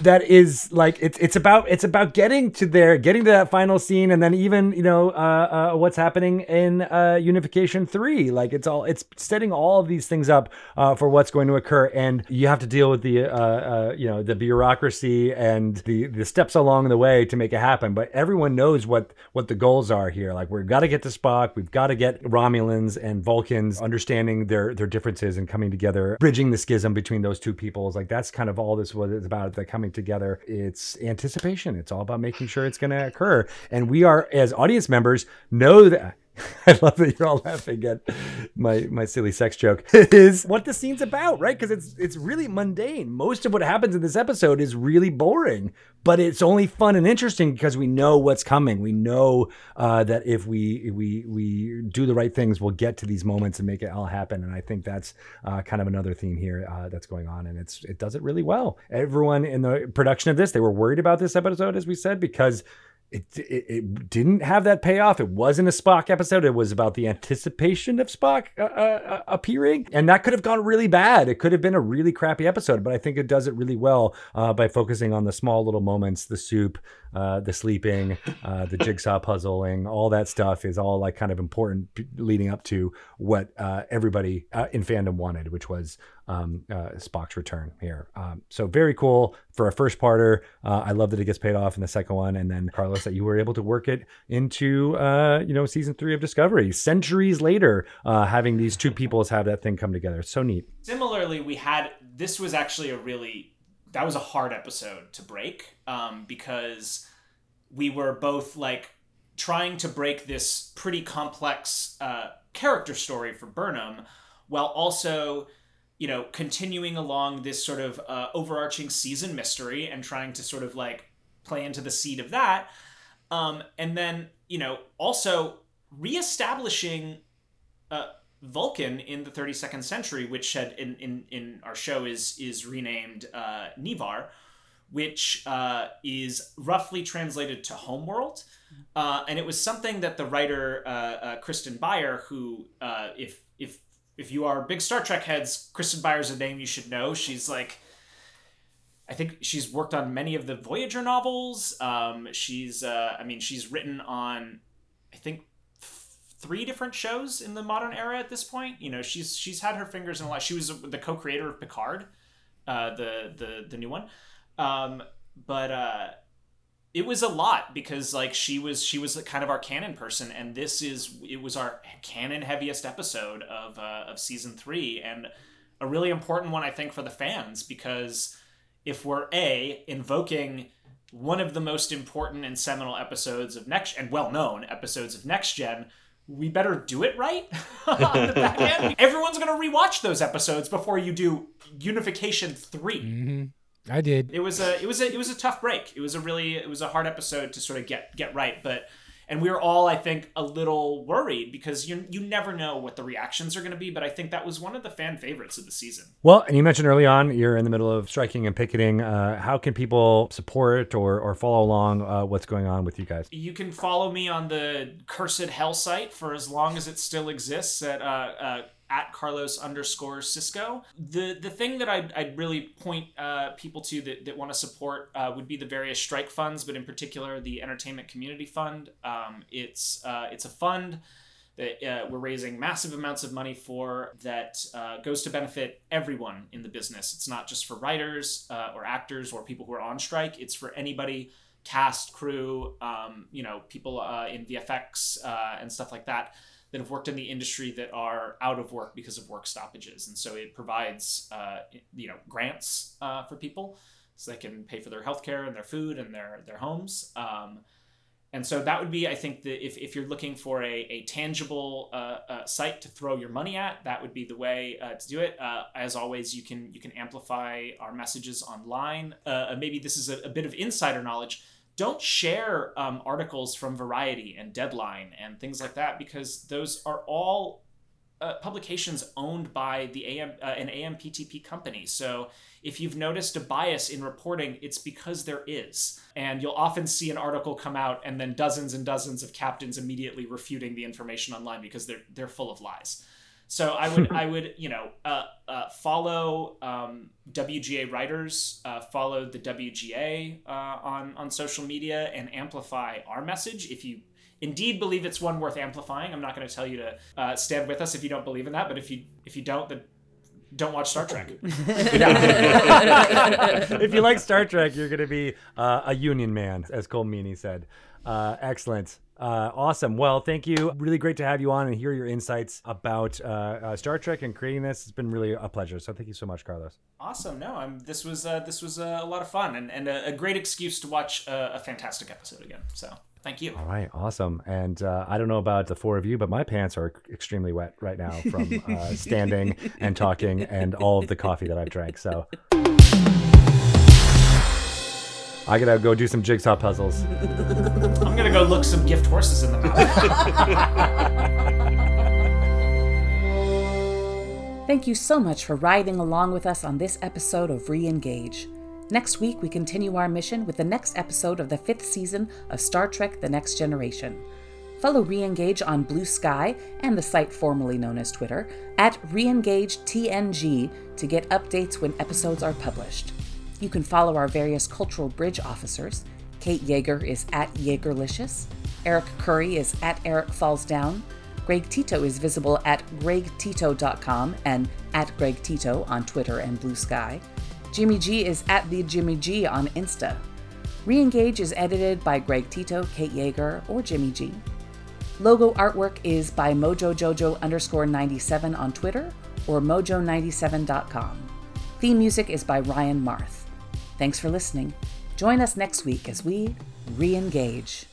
that is like it's it's about it's about getting to there, getting to that final scene, and then even you know uh, uh, what's happening in uh, Unification Three. Like it's all it's setting all of these things up uh, for what's going to occur, and you have to deal with the uh, uh, you know the bureaucracy and the the steps along the way to make it happen. But everyone knows what what the goals are here. Like we've got to get to Spock, we've got to get Romulans and Vulcans understanding their their differences and coming together, bridging the schism between those two peoples. Like that's kind of all this was about. The coming together. It's anticipation. It's all about making sure it's going to occur. And we are, as audience members, know that. *laughs* I love that you're all laughing at my my silly sex joke. *laughs* is what the scene's about, right? Because it's it's really mundane. Most of what happens in this episode is really boring, but it's only fun and interesting because we know what's coming. We know uh, that if we we we do the right things, we'll get to these moments and make it all happen. And I think that's uh, kind of another theme here uh, that's going on, and it's it does it really well. Everyone in the production of this, they were worried about this episode, as we said, because it, it, it, didn't have that payoff. It wasn't a Spock episode. It was about the anticipation of Spock uh, uh, appearing. And that could have gone really bad. It could have been a really crappy episode, but I think it does it really well uh, by focusing on the small little moments, the soup, uh, the sleeping, uh, the jigsaw puzzling, all that stuff is all like kind of important leading up to what uh, everybody in fandom wanted, which was um, uh, Spock's return here. Um, so very cool for a first parter. Uh, I love that it gets paid off in the second one, and then Carlos that you were able to work it into uh, you know season three of Discovery. Centuries later, uh, having these two peoples have that thing come together. So neat. Similarly, we had this was actually a really that was a hard episode to break um, because we were both like trying to break this pretty complex uh, character story for Burnham while also you know, continuing along this sort of uh, overarching season mystery and trying to sort of like play into the seed of that. Um, and then, you know, also reestablishing uh, Vulcan in the 32nd century, which had in, in, in our show is is renamed uh, Ni'Var, which uh, is roughly translated to homeworld. Uh, and it was something that the writer uh, uh, Kirsten Beyer, who, uh, if if if you are big Star Trek heads, Kirsten Beyer's a name you should know. She's like, I think she's worked on many of the Voyager novels. Um, she's, uh, I mean, she's written on, I think, three different shows in the modern era at this point. You know, she's she's had her fingers in a lot. She was the co-creator of Picard, uh, the the the new one. Um, but uh, it was a lot because like she was she was kind of our canon person and this is it was our canon heaviest episode of uh, of season three and a really important one i think for the fans because if we're a invoking one of the most important and seminal episodes of next and well known episodes of next gen we better do it right *laughs* *laughs* on the back end. Everyone's gonna rewatch those episodes before you do Unification 3 mm-hmm. I did. It was a it was a it was a tough break. It was a really it was a hard episode to sort of get get right, but and we were all I think a little worried because you you never know what the reactions are going to be, but I think that was one of the fan favorites of the season. Well, and you mentioned early on you're in the middle of striking and picketing. Uh, how can people support or or follow along uh, what's going on with you guys? You can follow me on the Cursed Hell site for as long as it still exists at uh, uh at Carlos underscore Cisco. The the thing that I'd, I'd really point uh, people to that, that want to support uh, would be the various strike funds, but in particular the Entertainment Community Fund. Um, it's uh, it's a fund that uh, we're raising massive amounts of money for that uh, goes to benefit everyone in the business. It's not just for writers uh, or actors or people who are on strike. It's for anybody cast, crew, um, you know, people in VFX and stuff like that that have worked in the industry that are out of work because of work stoppages, and so it provides uh, you know grants uh, for people so they can pay for their healthcare and their food and their their homes. Um, and so that would be, I think, that if, if you're looking for a, a tangible uh, uh, site to throw your money at, that would be the way uh, to do it. Uh, as always, you can you can amplify our messages online. Uh, maybe this is a, a, bit of insider knowledge don't share um, articles from Variety and Deadline and things like that because those are all uh, publications owned by the AM uh, an AMPTP company. So if you've noticed a bias in reporting, it's because there is. And you'll often see an article come out and then dozens and dozens of captains immediately refuting the information online because they're they're full of lies. So I would *laughs* I would you know uh, uh, follow um, WGA writers, uh, follow the WGA uh, on on social media, and amplify our message. If you indeed believe it's one worth amplifying, I'm not going to tell you to uh, stand with us if you don't believe in that. But if you if you don't, then don't watch Star Trek. *laughs* *laughs* if you like Star Trek, you're going to be uh, a union man, as Colm Meaney said. Uh, excellent. Uh, awesome. Well, thank you. Really great to have you on and hear your insights about uh, uh, Star Trek and creating this. It's been really a pleasure. So thank you so much, Carlos. Awesome. No, I'm. This was uh, this was uh, a lot of fun and, and a, a great excuse to watch a, a fantastic episode again. So thank you. All right. Awesome. And uh, I don't know about the four of you, but my pants are extremely wet right now from uh, standing and talking and all of the coffee that I've drank. So. I gotta go do some jigsaw puzzles. I'm gonna go look some gift horses in the mouth. *laughs* Thank you so much for riding along with us on this episode of Reengage. Next week, we continue our mission with the next episode of the fifth season of Star Trek The Next Generation. Follow Reengage on Blue Sky and the site formerly known as Twitter at ReengageTNG to get updates when episodes are published. You can follow our various Cultural Bridge officers. Kate Jaeger is at Jaegerlicious. Eric Curry is at Eric Falls Down. Greg Tito is visible at gregtito.com and at Greg Tito on Twitter and Blue Sky. Jimmie G is at the Jimmie G on Insta. Reengage is edited by Greg Tito, Kate Jaeger, or Jimmie G. Logo artwork is by mojojojo underscore 97 on Twitter or mojo97.com. Theme music is by Ryan Marth. Thanks for listening. Join us next week as we re engage.